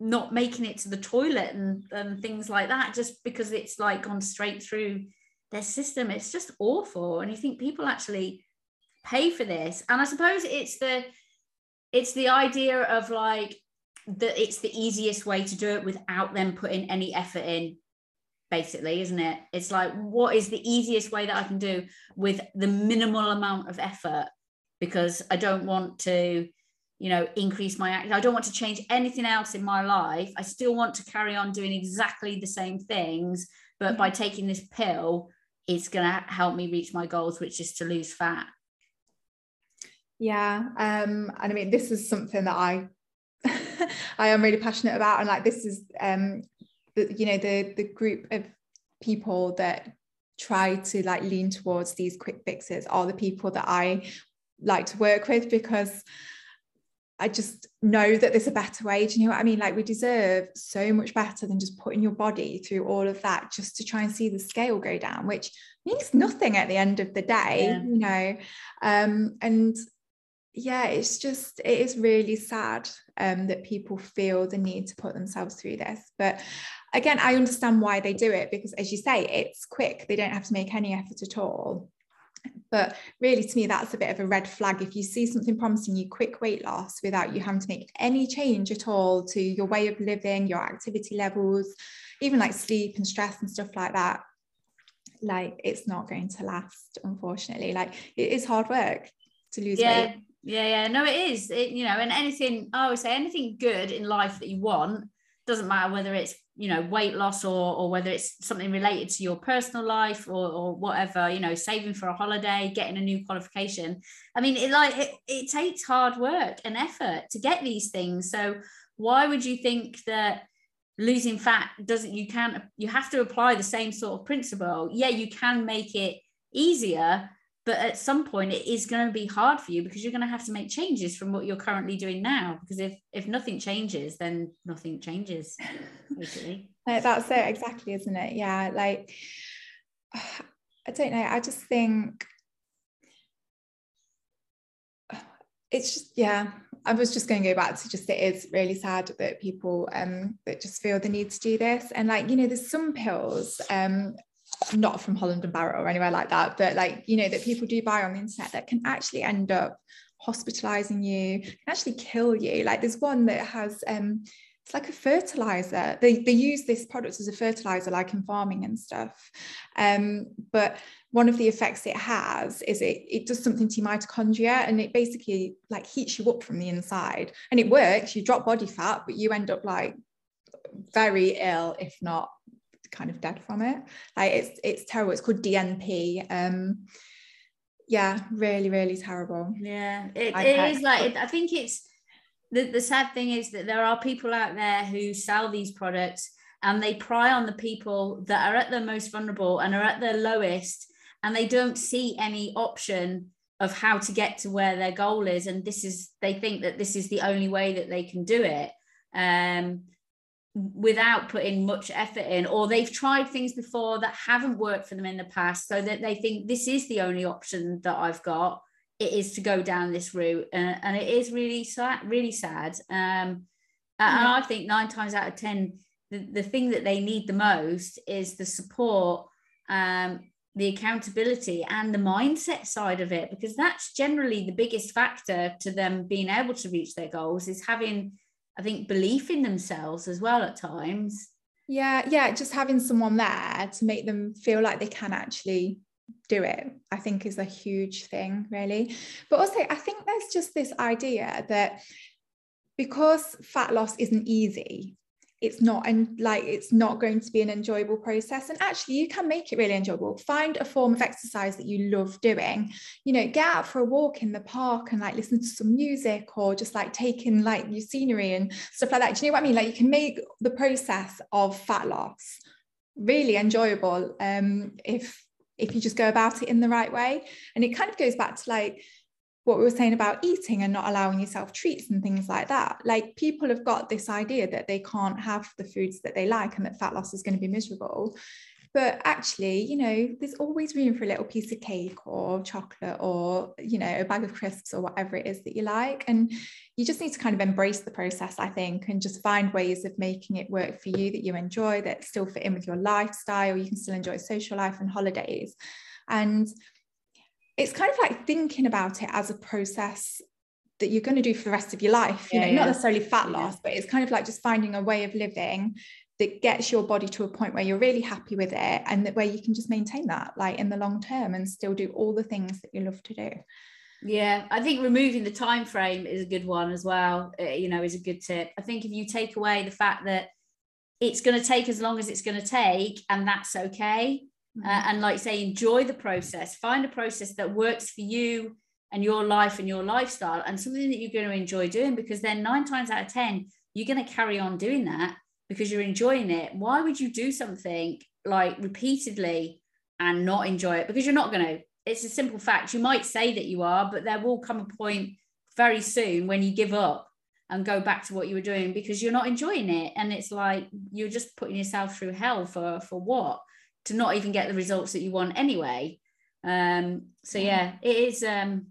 not making it to the toilet and, and things like that just because it's like gone straight through their system. It's just awful. And you think people actually pay for this. And i suppose it's the it's the idea of like that it's the easiest way to do it without them putting any effort in basically isn't it? It's like what is the easiest way that i can do with the minimal amount of effort? Because i don't want to you know increase my act i don't want to change anything else in my life i still want to carry on doing exactly the same things but by taking this pill it's going to help me reach my goals which is to lose fat Yeah. Um, and I mean, this is something that I *laughs* I am really passionate about. And like this is um the, you know, the the group of people that try to like lean towards these quick fixes are the people that I like to work with because I just know that there's a better way. Do you know what I mean? Like we deserve so much better than just putting your body through all of that just to try and see the scale go down, which means nothing at the end of the day, yeah. you know. Um, and yeah, it's just it is really sad um, that people feel the need to put themselves through this. But again, I understand why they do it because, as you say, it's quick. They don't have to make any effort at all. But really, to me, that's a bit of a red flag. If you see something promising you quick weight loss without you having to make any change at all to your way of living, your activity levels, even like sleep and stress and stuff like that, like it's not going to last, unfortunately. Like it is hard work to lose yeah. weight. Yeah, yeah, no, it is. It, you know, and anything I would say, anything good in life that you want doesn't matter whether it's you know weight loss or or whether it's something related to your personal life or or whatever you know saving for a holiday getting a new qualification. I mean it like it, it takes hard work and effort to get these things. So why would you think that losing fat doesn't you can't you have to apply the same sort of principle. Yeah you can make it easier but at some point it is going to be hard for you because you're going to have to make changes from what you're currently doing now because if if nothing changes then nothing changes *laughs* basically. That's it exactly isn't it? Yeah like *sighs* i don't know i just think *sighs* it's just yeah I was just going to go back to just it is really sad that people um that just feel the need to do this. And like you know there's some pills um not from Holland and Barrett or anywhere like that, but like, you know, that people do buy on the internet that can actually end up hospitalizing you, can actually kill you. Like there's one that has um it's like a fertilizer. They, they use this product as a fertilizer, like in farming and stuff. Um, but one of the effects it has is it, it does something to your mitochondria and it basically like heats you up from the inside. And it works, you drop body fat, but you end up like very ill, if not kind of dead from it. Like it's it's terrible. It's called DNP. Um, yeah, really, really terrible. Yeah, it, it is like it, I think it's the the sad thing is that there are people out there who sell these products and they pry on the people that are at their most vulnerable and are at their lowest and they don't see any option of how to get to where their goal is and this is they think that this is the only way that they can do it um without putting much effort in or they've tried things before that haven't worked for them in the past so that they think this is the only option that I've got. It is to go down this route. Uh, and it is really sad really sad. Um, and I think nine times out of ten the, the thing that they need the most is the support um, the accountability and the mindset side of it because that's generally the biggest factor to them being able to reach their goals is having I think belief in themselves as well at times. Yeah, yeah, just having someone there to make them feel like they can actually do it, I think is a huge thing, really. But also, I think there's just this idea that because fat loss isn't easy, it's not and like it's not going to be an enjoyable process. And actually you can make it really enjoyable. Find a form of exercise that you love doing. You know get out for a walk in the park and like listen to some music or just like taking like your scenery and stuff like that. Do you know what i mean? Like you can make the process of fat loss really enjoyable um if if you just go about it in the right way. And it kind of goes back to like what we were saying about eating and not allowing yourself treats and things like that. Like people have got this idea that they can't have the foods that they like and that fat loss is going to be miserable. But actually, you know, there's always room for a little piece of cake or chocolate or, you know, a bag of crisps or whatever it is that you like. And you just need to kind of embrace the process, I think, and just find ways of making it work for you that you enjoy, that still fit in with your lifestyle. You can still enjoy social life and holidays. And it's kind of like thinking about it as a process that you're going to do for the rest of your life you yeah, know yeah. not necessarily fat loss yeah. but it's kind of like just finding a way of living that gets your body to a point where you're really happy with it and that where you can just maintain that like in the long term and still do all the things that you love to do yeah i think removing the time frame is a good one as well uh, you know is a good tip i think if you take away the fact that it's going to take as long as it's going to take and that's okay uh, mm-hmm. and like say enjoy the process find a process that works for you and your life and your lifestyle and something that you're going to enjoy doing because then nine times out of 10, you're going to carry on doing that because you're enjoying it. Why would you do something like repeatedly and not enjoy it? Because you're not going to. It's a simple fact. You might say that you are, but there will come a point very soon when you give up and go back to what you were doing because you're not enjoying it. And it's like you're just putting yourself through hell for for what? To not even get the results that you want anyway. Um, so yeah, it is um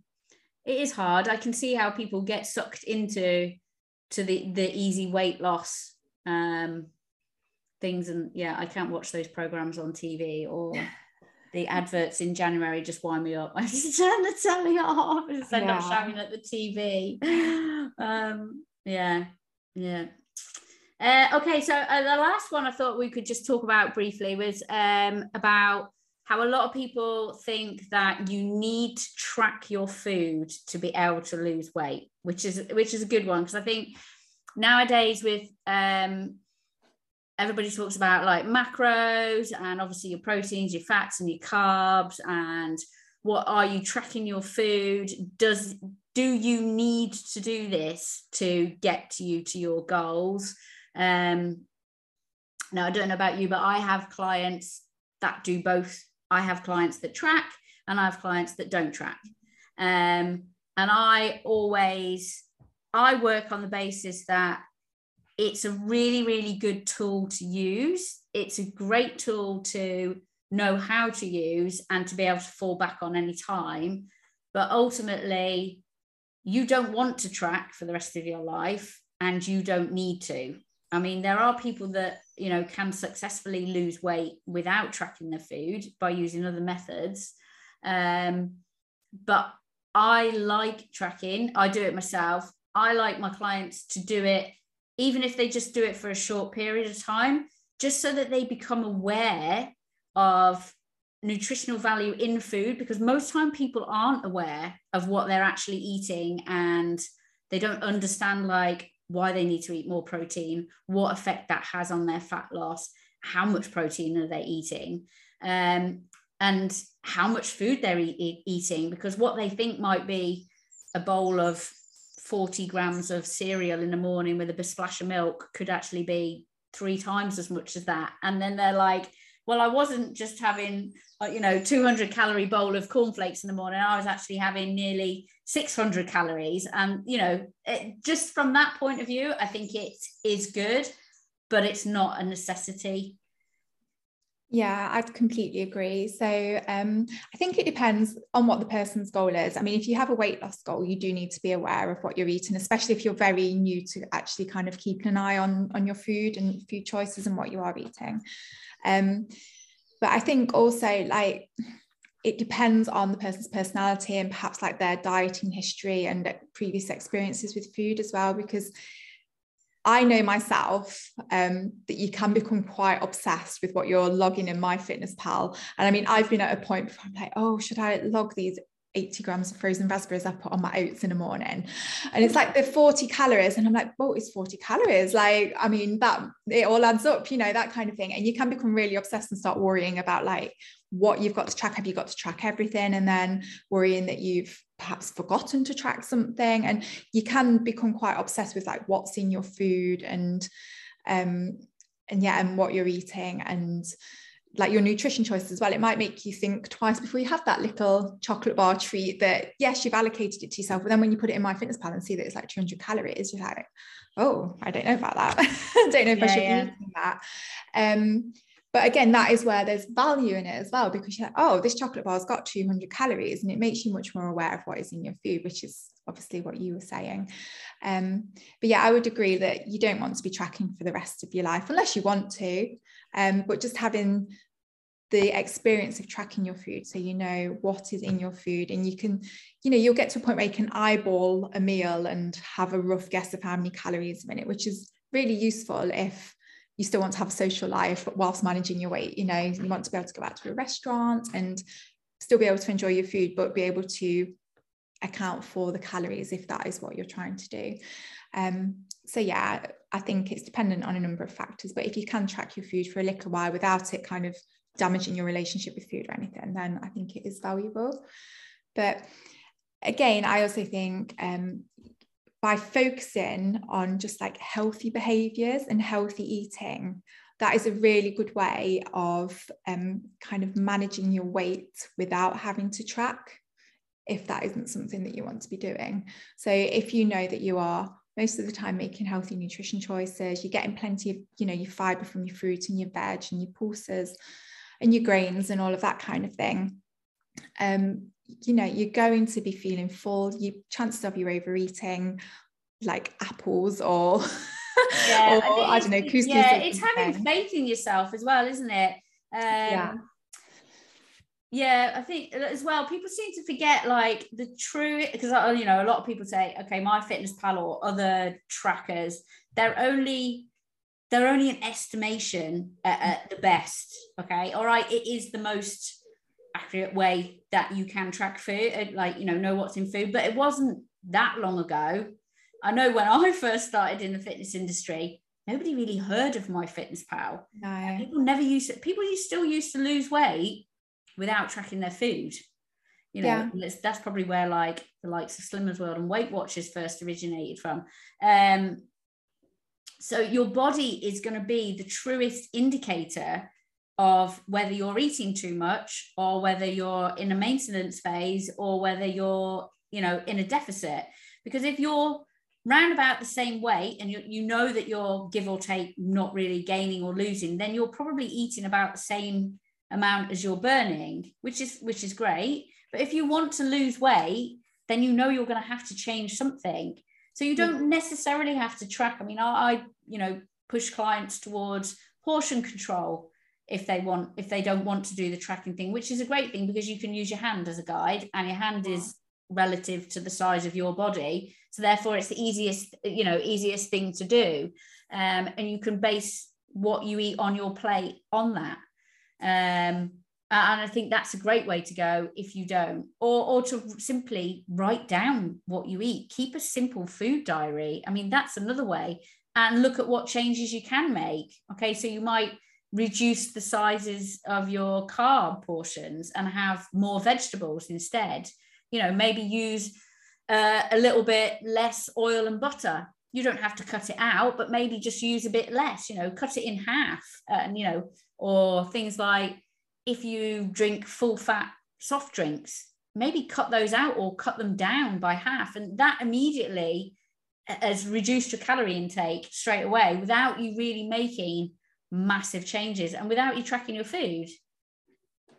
it is hard. I can see how people get sucked into to the the easy weight loss um, things, and yeah, I can't watch those programs on TV or the *sighs* adverts in January just wind me up. *laughs* I just turn the telly off and end yeah. up shouting at the TV. *sighs* Um, yeah, yeah. Uh, okay, so uh, the last one I thought we could just talk about briefly was um, about how a lot of people think that you need to track your food to be able to lose weight, which is which is a good one because I think nowadays with um, everybody talks about like macros and obviously your proteins, your fats, and your carbs, and what are you tracking your food? Does do you need to do this to get you to your goals? Um, now I don't know about you, but I have clients that do both I have clients that track and I have clients that don't track. Um, and I always I work on the basis that it's a really, really good tool to use. It's a great tool to know how to use and to be able to fall back on any time. But ultimately, you don't want to track for the rest of your life and you don't need to. I mean, there are people that, you know, can successfully lose weight without tracking their food by using other methods. Um, but I like tracking, I do it myself. I like my clients to do it, even if they just do it for a short period of time, just so that they become aware of nutritional value in food because most time people aren't aware of what they're actually eating and they don't understand like why they need to eat more protein, what effect that has on their fat loss, how much protein are they eating, um, and how much food they're e- eating. Because what they think might be a bowl of 40 grams of cereal in the morning with a splash of milk could actually be three times as much as that. And then they're like, well, I wasn't just having, uh, you know, 200 calorie bowl of cornflakes in the morning. I was actually having nearly 600 calories. And, you know, it, just from that point of view, I think it is good, but it's not a necessity. Yeah, I'd completely agree. So um, I think it depends on what the person's goal is. I mean, if you have a weight loss goal, you do need to be aware of what you're eating, especially if you're very new to actually kind of keeping an eye on, on your food and food choices and what you are eating. Um, but I think also like it depends on the person's personality and perhaps like their dieting history and previous experiences with food as well, because I know myself um, that you can become quite obsessed with what you're logging in MyFitnessPal. And I mean, I've been at a point before I'm like, oh, should I log these 80 grams of frozen raspberries I put on my oats in the morning. And it's like they're 40 calories. And I'm like, what is 40 calories? Like, I mean, that it all adds up, you know, that kind of thing. And you can become really obsessed and start worrying about like what you've got to track. Have you got to track everything? And then worrying that you've perhaps forgotten to track something. And you can become quite obsessed with like what's in your food and um and yeah, and what you're eating and like your nutrition choices as well. It might make you think twice before you have that little chocolate bar treat that, yes, you've allocated it to yourself. But then when you put it in my fitness MyFitnessPal and see that it's like 200 calories, you're like, oh, I don't know about that. *laughs* I don't know if yeah, I should yeah. be eating that. Um, but again, that is where there's value in it as well, because you're like, oh, this chocolate bar's got 200 calories, and it makes you much more aware of what is in your food, which is obviously what you were saying. Um, but yeah, I would agree that you don't want to be tracking for the rest of your life unless you want to. Um, but just having the experience of tracking your food so you know what is in your food and you can you know you'll get to a point where you can eyeball a meal and have a rough guess of how many calories in it which is really useful if you still want to have a social life whilst managing your weight. You know you want to be able to go out to a restaurant and still be able to enjoy your food but be able to account for the calories if that is what you're trying to do um, so yeah I think it's dependent on a number of factors, but if you can track your food for a little while without it kind of damaging your relationship with food or anything, then I think it is valuable. But again, I also think um, by focusing on just like healthy behaviors and healthy eating, that is a really good way of um, kind of managing your weight without having to track if that isn't something that you want to be doing. So if you know that you are most of the time making healthy nutrition choices, you're getting plenty of, you know, your fiber from your fruit and your veg and your pulses and your grains and all of that kind of thing. Um, you know, you're going to be feeling full. You chances of you overeating like apples or *laughs* yeah, or I, I don't know, couscous. Yeah, it's having faith in yourself as well, isn't it? Um, yeah yeah, I think uh, as well, people seem to forget like the true because uh, you know a lot of people say, okay, MyFitnessPal or other trackers, they're only they're only an estimation at, at the best. Okay, all right, it is the most accurate way that you can track food, like you know, know what's in food. But it wasn't that long ago. I know when I *laughs* first started in the fitness industry, nobody really heard of MyFitnessPal. No. People never used it. People used still used to lose weight without tracking their food you know yeah. that's probably where like the likes of slimmers world and weight watchers first originated from um so your body is going to be the truest indicator of whether you're eating too much or whether you're in a maintenance phase or whether you're you know in a deficit because if you're round about the same weight and you, you know that you're give or take not really gaining or losing then you're probably eating about the same amount as you're burning, which is which is great. But if you want to lose weight, then you know you're going to have to change something. So you don't necessarily have to track. I mean, I, I you know push clients towards portion control if they want if they don't want to do the tracking thing, which is a great thing because you can use your hand as a guide, and your hand is relative to the size of your body. So therefore, it's the easiest you know easiest thing to do, um, and you can base what you eat on your plate on that. Um, and I think that's a great way to go if you don't, or, or to simply write down what you eat. Keep a simple food diary. I mean, that's another way. And look at what changes you can make. Okay, so you might reduce the sizes of your carb portions and have more vegetables instead. You know, maybe use uh, a little bit less oil and butter. You don't have to cut it out, but maybe just use a bit less, you know, cut it in half. And, you know, or things like if you drink full fat soft drinks maybe cut those out or cut them down by half. And that immediately has reduced your calorie intake straight away without you really making massive changes and without you tracking your food.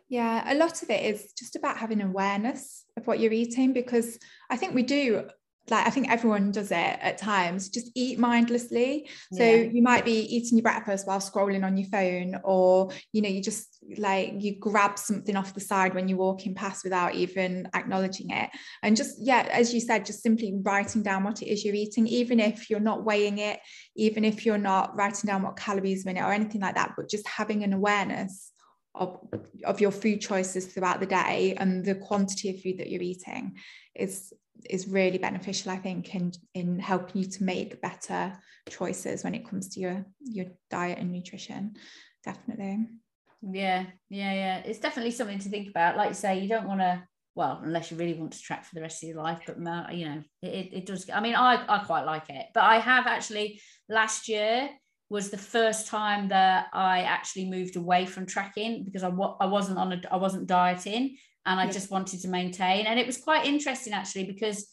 Yeah a lot of it is just about having awareness of what you're eating because i think we do like I think everyone does it at times, just eat mindlessly. So yeah. you might be eating your breakfast while scrolling on your phone, or you know, you just like you grab something off the side when you're walking past without even acknowledging it. And just, yeah, as you said, just simply writing down what it is you're eating, even if you're not weighing it, even if you're not writing down what calories in it or anything like that, but just having an awareness of, of your food choices throughout the day and the quantity of food that you're eating is is really beneficial i think in in helping you to make better choices when it comes to your your diet and nutrition definitely. Yeah yeah yeah. It's definitely something to think about. Like you say you don't want to well unless you really want to track for the rest of your life but you know it, it does i mean i i quite like it. But i have actually last year was the first time that I actually moved away from tracking because I, I wasn't on a I wasn't dieting and I yeah. just wanted to maintain. And it was quite interesting actually because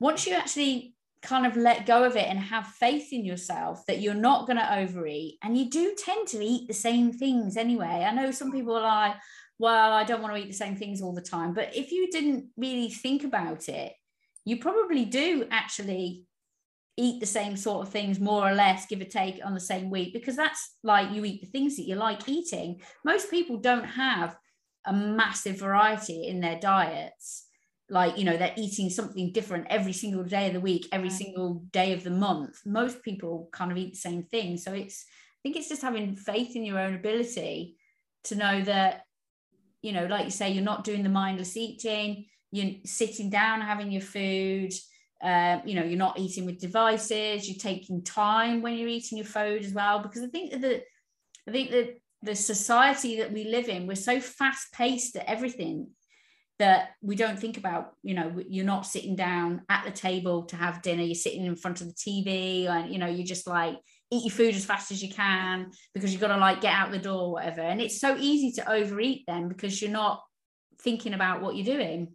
once you actually kind of let go of it and have faith in yourself that you're not going to overeat, and you do tend to eat the same things anyway. I know some people are like, well, I don't want to eat the same things all the time. But if you didn't really think about it, you probably do actually eat the same sort of things more or less give or take on the same week because that's like you eat the things that you like eating most people don't have a massive variety in their diets. Like you know they're eating something different every single day of the week every single day of the month. Most people kind of eat the same thing. So it's i think it's just having faith in your own ability to know that you know like you say you're not doing the mindless eating you're sitting down having your food um, you know you're not eating with devices you're taking time when you're eating your food as well. Because i think that i think that the society that we live in we're so fast paced at everything that we don't think about you know you're not sitting down at the table to have dinner you're sitting in front of the tv and you know you're just like eat your food as fast as you can because you've got to like get out the door or whatever. And it's so easy to overeat then because you're not thinking about what you're doing.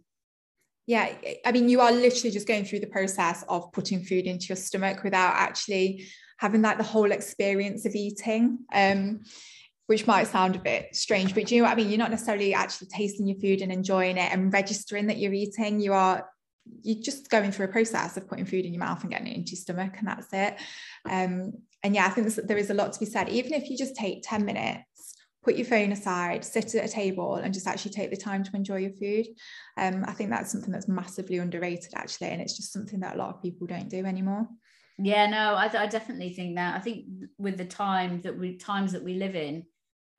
Yeah i mean you are literally just going through the process of putting food into your stomach without actually having like the whole experience of eating. Um which might sound a bit strange, but do you know what I mean? You're not necessarily actually tasting your food and enjoying it and registering that you're eating. You are you're just going through a process of putting food in your mouth and getting it into your stomach, and that's it. Um, and yeah, I think there is a lot to be said. Even if you just take 10 minutes, put your phone aside, sit at a table, and just actually take the time to enjoy your food. Um, I think that's something that's massively underrated, actually, and it's just something that a lot of people don't do anymore. Yeah, no, I, I definitely think that. I think with the time that we times that we live in,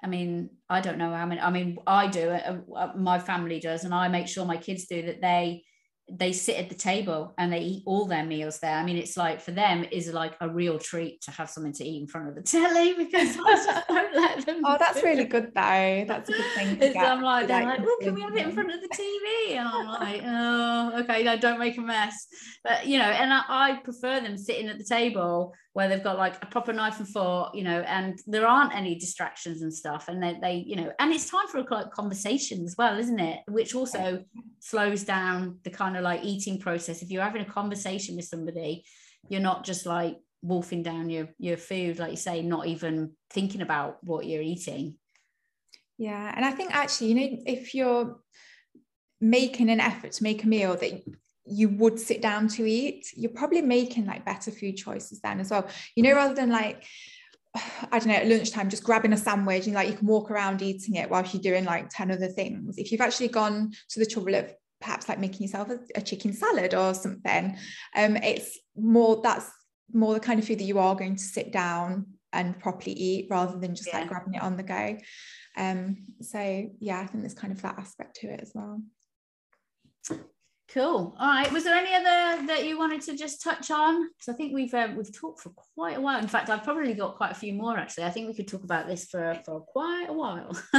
I mean, I don't know how many. I mean, I do. Uh, uh, my family does, and I make sure my kids do that. They they sit at the table and they eat all their meals there. I mean, it's like for them is like a real treat to have something to eat in front of the *laughs* telly because I just *laughs* don't let them. oh, that's really good though. That's a good thing. To get, I'm like, they're like, well, can we have it in front of the TV? And I'm *laughs* like, oh, okay, no, don't make a mess. But you know, and I, I prefer them sitting at the table where they've got like a proper knife and fork, you know, and there aren't any distractions and stuff. And they, they you know, and it's time for a like, conversation as well, isn't it? Which also slows down the kind of like eating process. If you're having a conversation with somebody, you're not just like wolfing down your your food, like you say, not even thinking about what you're eating. Yeah, and I think actually, you know, if you're making an effort to make a meal that you would sit down to eat, you're probably making like better food choices then as well. You know, rather than like, *sighs* I don't know, at lunchtime, just grabbing a sandwich and like you can walk around eating it whilst you're doing like 10 other things. If you've actually gone to the trouble of perhaps like making yourself a, a chicken salad or something, um, it's more that's more the kind of food that you are going to sit down and properly eat rather than just yeah. like grabbing it on the go. Um, so yeah, I think there's kind of that aspect to it as well. Cool. All right. Was there any other that you wanted to just touch on? Because I think we've um, we've talked for quite a while. In fact, I've probably got quite a few more actually. I think we could talk about this for for quite a while. *laughs*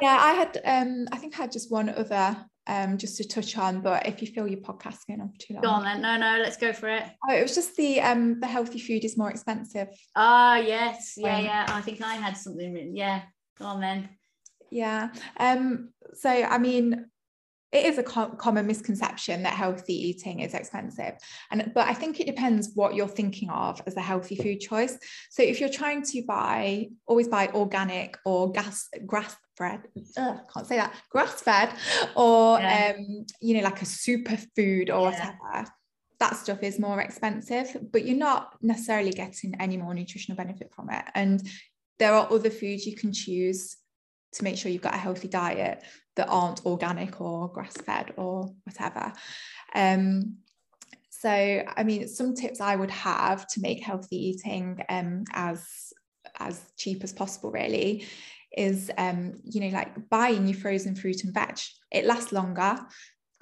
yeah, I had um I think I had just one other um just to touch on, but if you feel your podcast going on for too long, go on then. No, no, let's go for it. Oh, it was just the um the healthy food is more expensive. Ah, yes, yeah, um, yeah. I think I had something written. Yeah, go on then. Yeah. Um. So I mean it is a co- common misconception that healthy eating is expensive and but i think it depends what you're thinking of as a healthy food choice so if you're trying to buy always buy organic or gas grass fed Ugh, can't say that grass fed or yeah. um you know like a super food or yeah. whatever that stuff is more expensive but you're not necessarily getting any more nutritional benefit from it and there are other foods you can choose to make sure you've got a healthy diet that aren't organic or grass fed or whatever. Um, so, I mean, some tips I would have to make healthy eating um, as as cheap as possible, really, is um, you know like buying your frozen fruit and veg. It lasts longer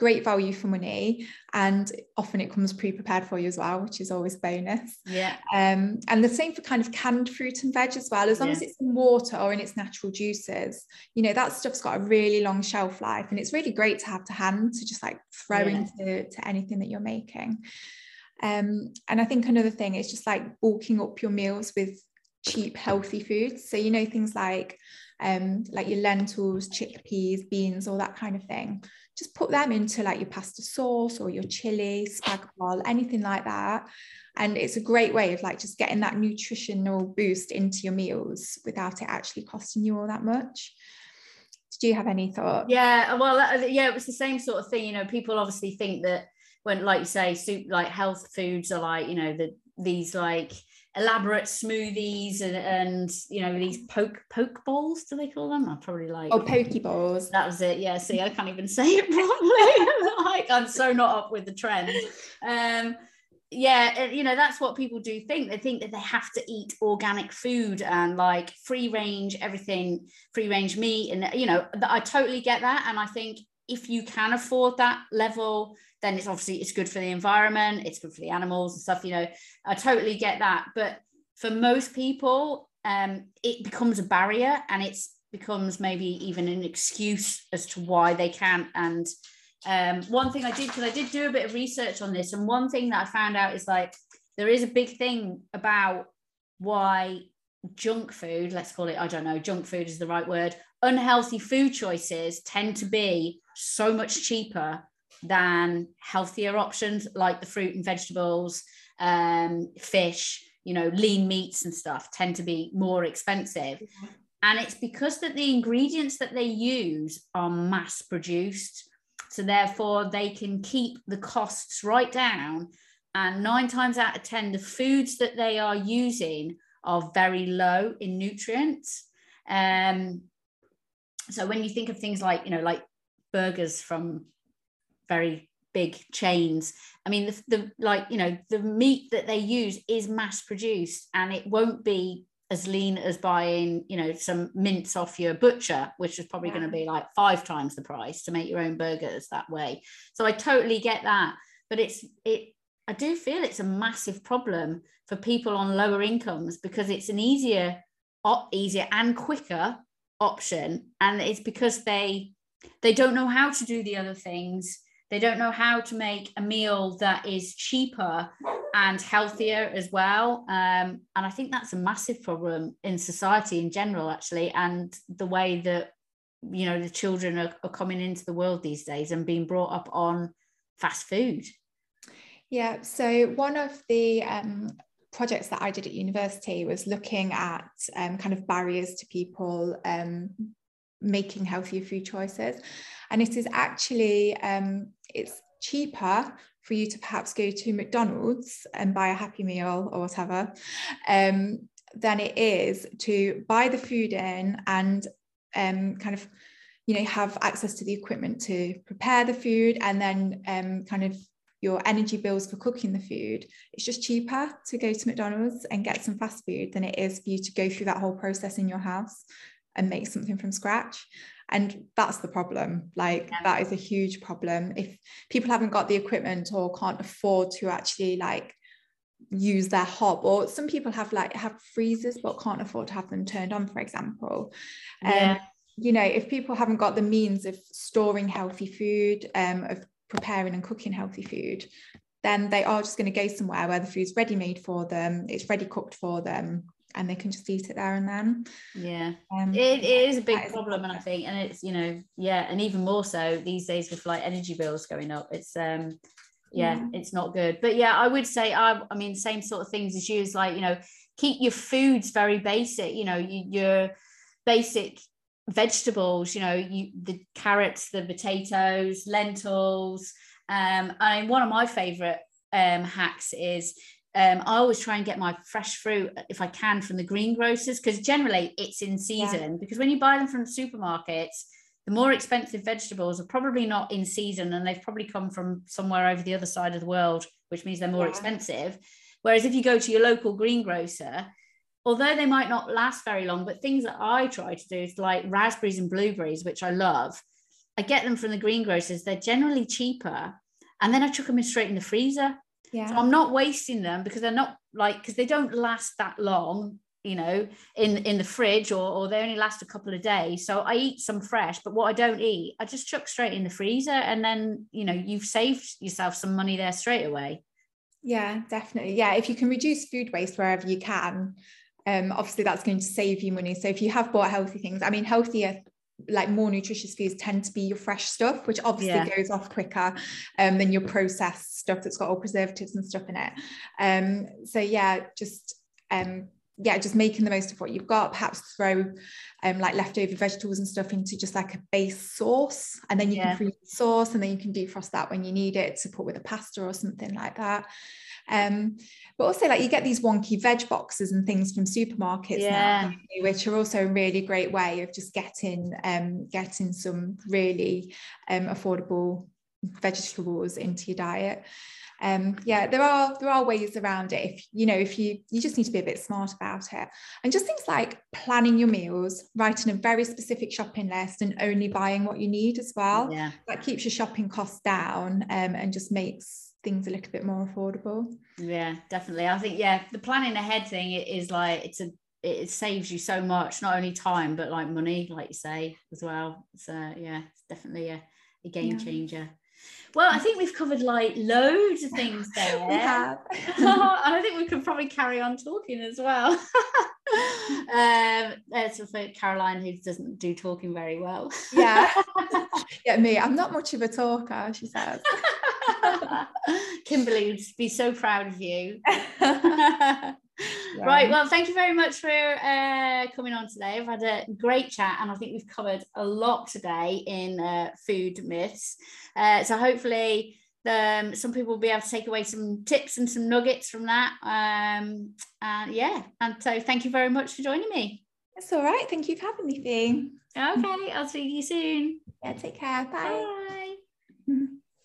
great value for money and often it comes pre-prepared for you as well which is always bonus yeah um and the same for kind of canned fruit and veg as well as long yeah. as it's in water or in its natural juices you know that stuff's got a really long shelf life and it's really great to have to hand to just like throw yeah. into to anything that you're making um and i think another thing is just like bulking up your meals with cheap healthy foods so you know things like um, like your lentils, chickpeas, beans, all that kind of thing. Just put them into like your pasta sauce or your chili, spag bol, anything like that. And it's a great way of like just getting that nutritional boost into your meals without it actually costing you all that much. Did you have any thought? Yeah, well, uh, yeah, it was the same sort of thing. You know, people obviously think that when, like you say, soup, like health foods are like, you know, the these like elaborate smoothies and, and you know these poke poke bowls do they call them? I probably like oh poke bowls that was it yeah see i can't even say it *laughs* properly. Like *laughs* i'm so not up with the trend um yeah you know that's what people do think. They think that they have to eat organic food and like free range everything free range meat and you know i totally get that and i think if you can afford that level then it's obviously it's good for the environment it's good for the animals and stuff you know i totally get that but for most people um, it becomes a barrier and it's becomes maybe even an excuse as to why they can't. And um, one thing I did, because I did do a bit of research on this, and one thing that I found out is like there is a big thing about why junk food, let's call it, I don't know, junk food is the right word, unhealthy food choices tend to be so much cheaper than healthier options like the fruit and vegetables, um, fish, you know, lean meats and stuff tend to be more expensive. And it's because that the ingredients that they use are mass produced. So therefore they can keep the costs right down. And nine times out of 10, the foods that they are using are very low in nutrients. Um, so when you think of things like, you know, like burgers from very big chains, I mean, the, the like, you know, the meat that they use is mass produced and it won't be as lean as buying, you know, some mince off your butcher, which is probably yeah. going to be like five times the price to make your own burgers that way. So I totally get that. But it's it I do feel it's a massive problem for people on lower incomes because it's an easier, op, easier and quicker option, and it's because they they don't know how to do the other things. They don't know how to make a meal that is cheaper and healthier as well. Um, and I think that's a massive problem in society in general, actually, and the way that you know the children are, are coming into the world these days and being brought up on fast food. Yeah, so one of the um, projects that I did at university was looking at um, kind of barriers to people um, making healthier food choices. And it is actually, um, it's cheaper for you to perhaps go to McDonald's and buy a Happy Meal or whatever um, than it is to buy the food in and um, kind of you know have access to the equipment to prepare the food and then um, kind of your energy bills for cooking the food, it's just cheaper to go to McDonald's and get some fast food than it is for you to go through that whole process in your house and make something from scratch. And that's the problem. Like, yeah. that is a huge problem. If people haven't got the equipment or can't afford to actually, like, use their hob or some people have like have freezers but can't afford to have them turned on for example yeah. um you know if people haven't got the means of storing healthy food um of preparing and cooking healthy food, then they are just going to go somewhere where the food's ready made for them, it's ready cooked for them, and they can just eat it there and then. Yeah, um, it, is a big problem, and I think, and it's you know, yeah, and even more so these days with like energy bills going up, it's um, yeah, yeah. it's not good. But yeah, I would say, I, I mean, same sort of things as you is like you know, keep your foods very basic. You know, you, your basic vegetables, you know, you the carrots, the potatoes, lentils. Um, I mean, one of my favorite um, hacks is um, I always try and get my fresh fruit if I can from the greengrocers because generally it's in season. Yeah. Because when you buy them from supermarkets, the more expensive vegetables are probably not in season and they've probably come from somewhere over the other side of the world, which means they're more yeah. expensive. Whereas if you go to your local greengrocer, although they might not last very long, but things that I try to do is like raspberries and blueberries, which I love. I get them from the greengrocers. They're generally cheaper. And then I chuck them in straight in the freezer. Yeah. So I'm not wasting them because they're not like because they don't last that long, you know, in in the fridge or or they only last a couple of days. So I eat some fresh, but what I don't eat, I just chuck straight in the freezer and then, you know, you've saved yourself some money there straight away. Yeah, definitely. Yeah, if you can reduce food waste wherever you can, um, obviously that's going to save you money. So if you have bought healthy things, I mean, healthier like more nutritious foods tend to be your fresh stuff, which obviously yeah. goes off quicker um, than your processed stuff that's got all preservatives and stuff in it. Um, so yeah, just um, yeah, just making the most of what you've got. Perhaps throw um, like leftover vegetables and stuff into just like a base sauce, and then you yeah. can freeze sauce, and then you can defrost that when you need it to put with a pasta or something like that. Um, but also like you get these wonky veg boxes and things from supermarkets yeah. now, which are also a really great way of just getting um, getting some really um, affordable vegetables into your diet. Um, yeah, there are there are ways around it. If you know, if you you just need to be a bit smart about it, and just things like planning your meals, writing a very specific shopping list, and only buying what you need as well. Yeah, that keeps your shopping costs down um, and just makes things a little bit more affordable yeah definitely i think yeah the planning ahead thing is like it's a it saves you so much, not only time but like money, like you say as well. So yeah, it's definitely a, a game yeah. changer. Well, I think we've covered like loads of things *laughs* there. we have. *laughs* *laughs* I think we could probably carry on talking as well. um, that's for Caroline who doesn't do talking very well. yeah. Yeah, me. I'm not much of a talker, she says. *laughs* Kimberly would be so proud of you. *laughs* Yeah. Right. Well, thank you very much for uh, coming on today. I've had a great chat, and I think we've covered a lot today in uh, food myths. Uh, so hopefully, um, some people will be able to take away some tips and some nuggets from that. Um, and yeah, and so thank you very much for joining me. It's all right. Thank you for having me, Fi. Okay, I'll see you soon. Yeah, take care. Bye. Bye.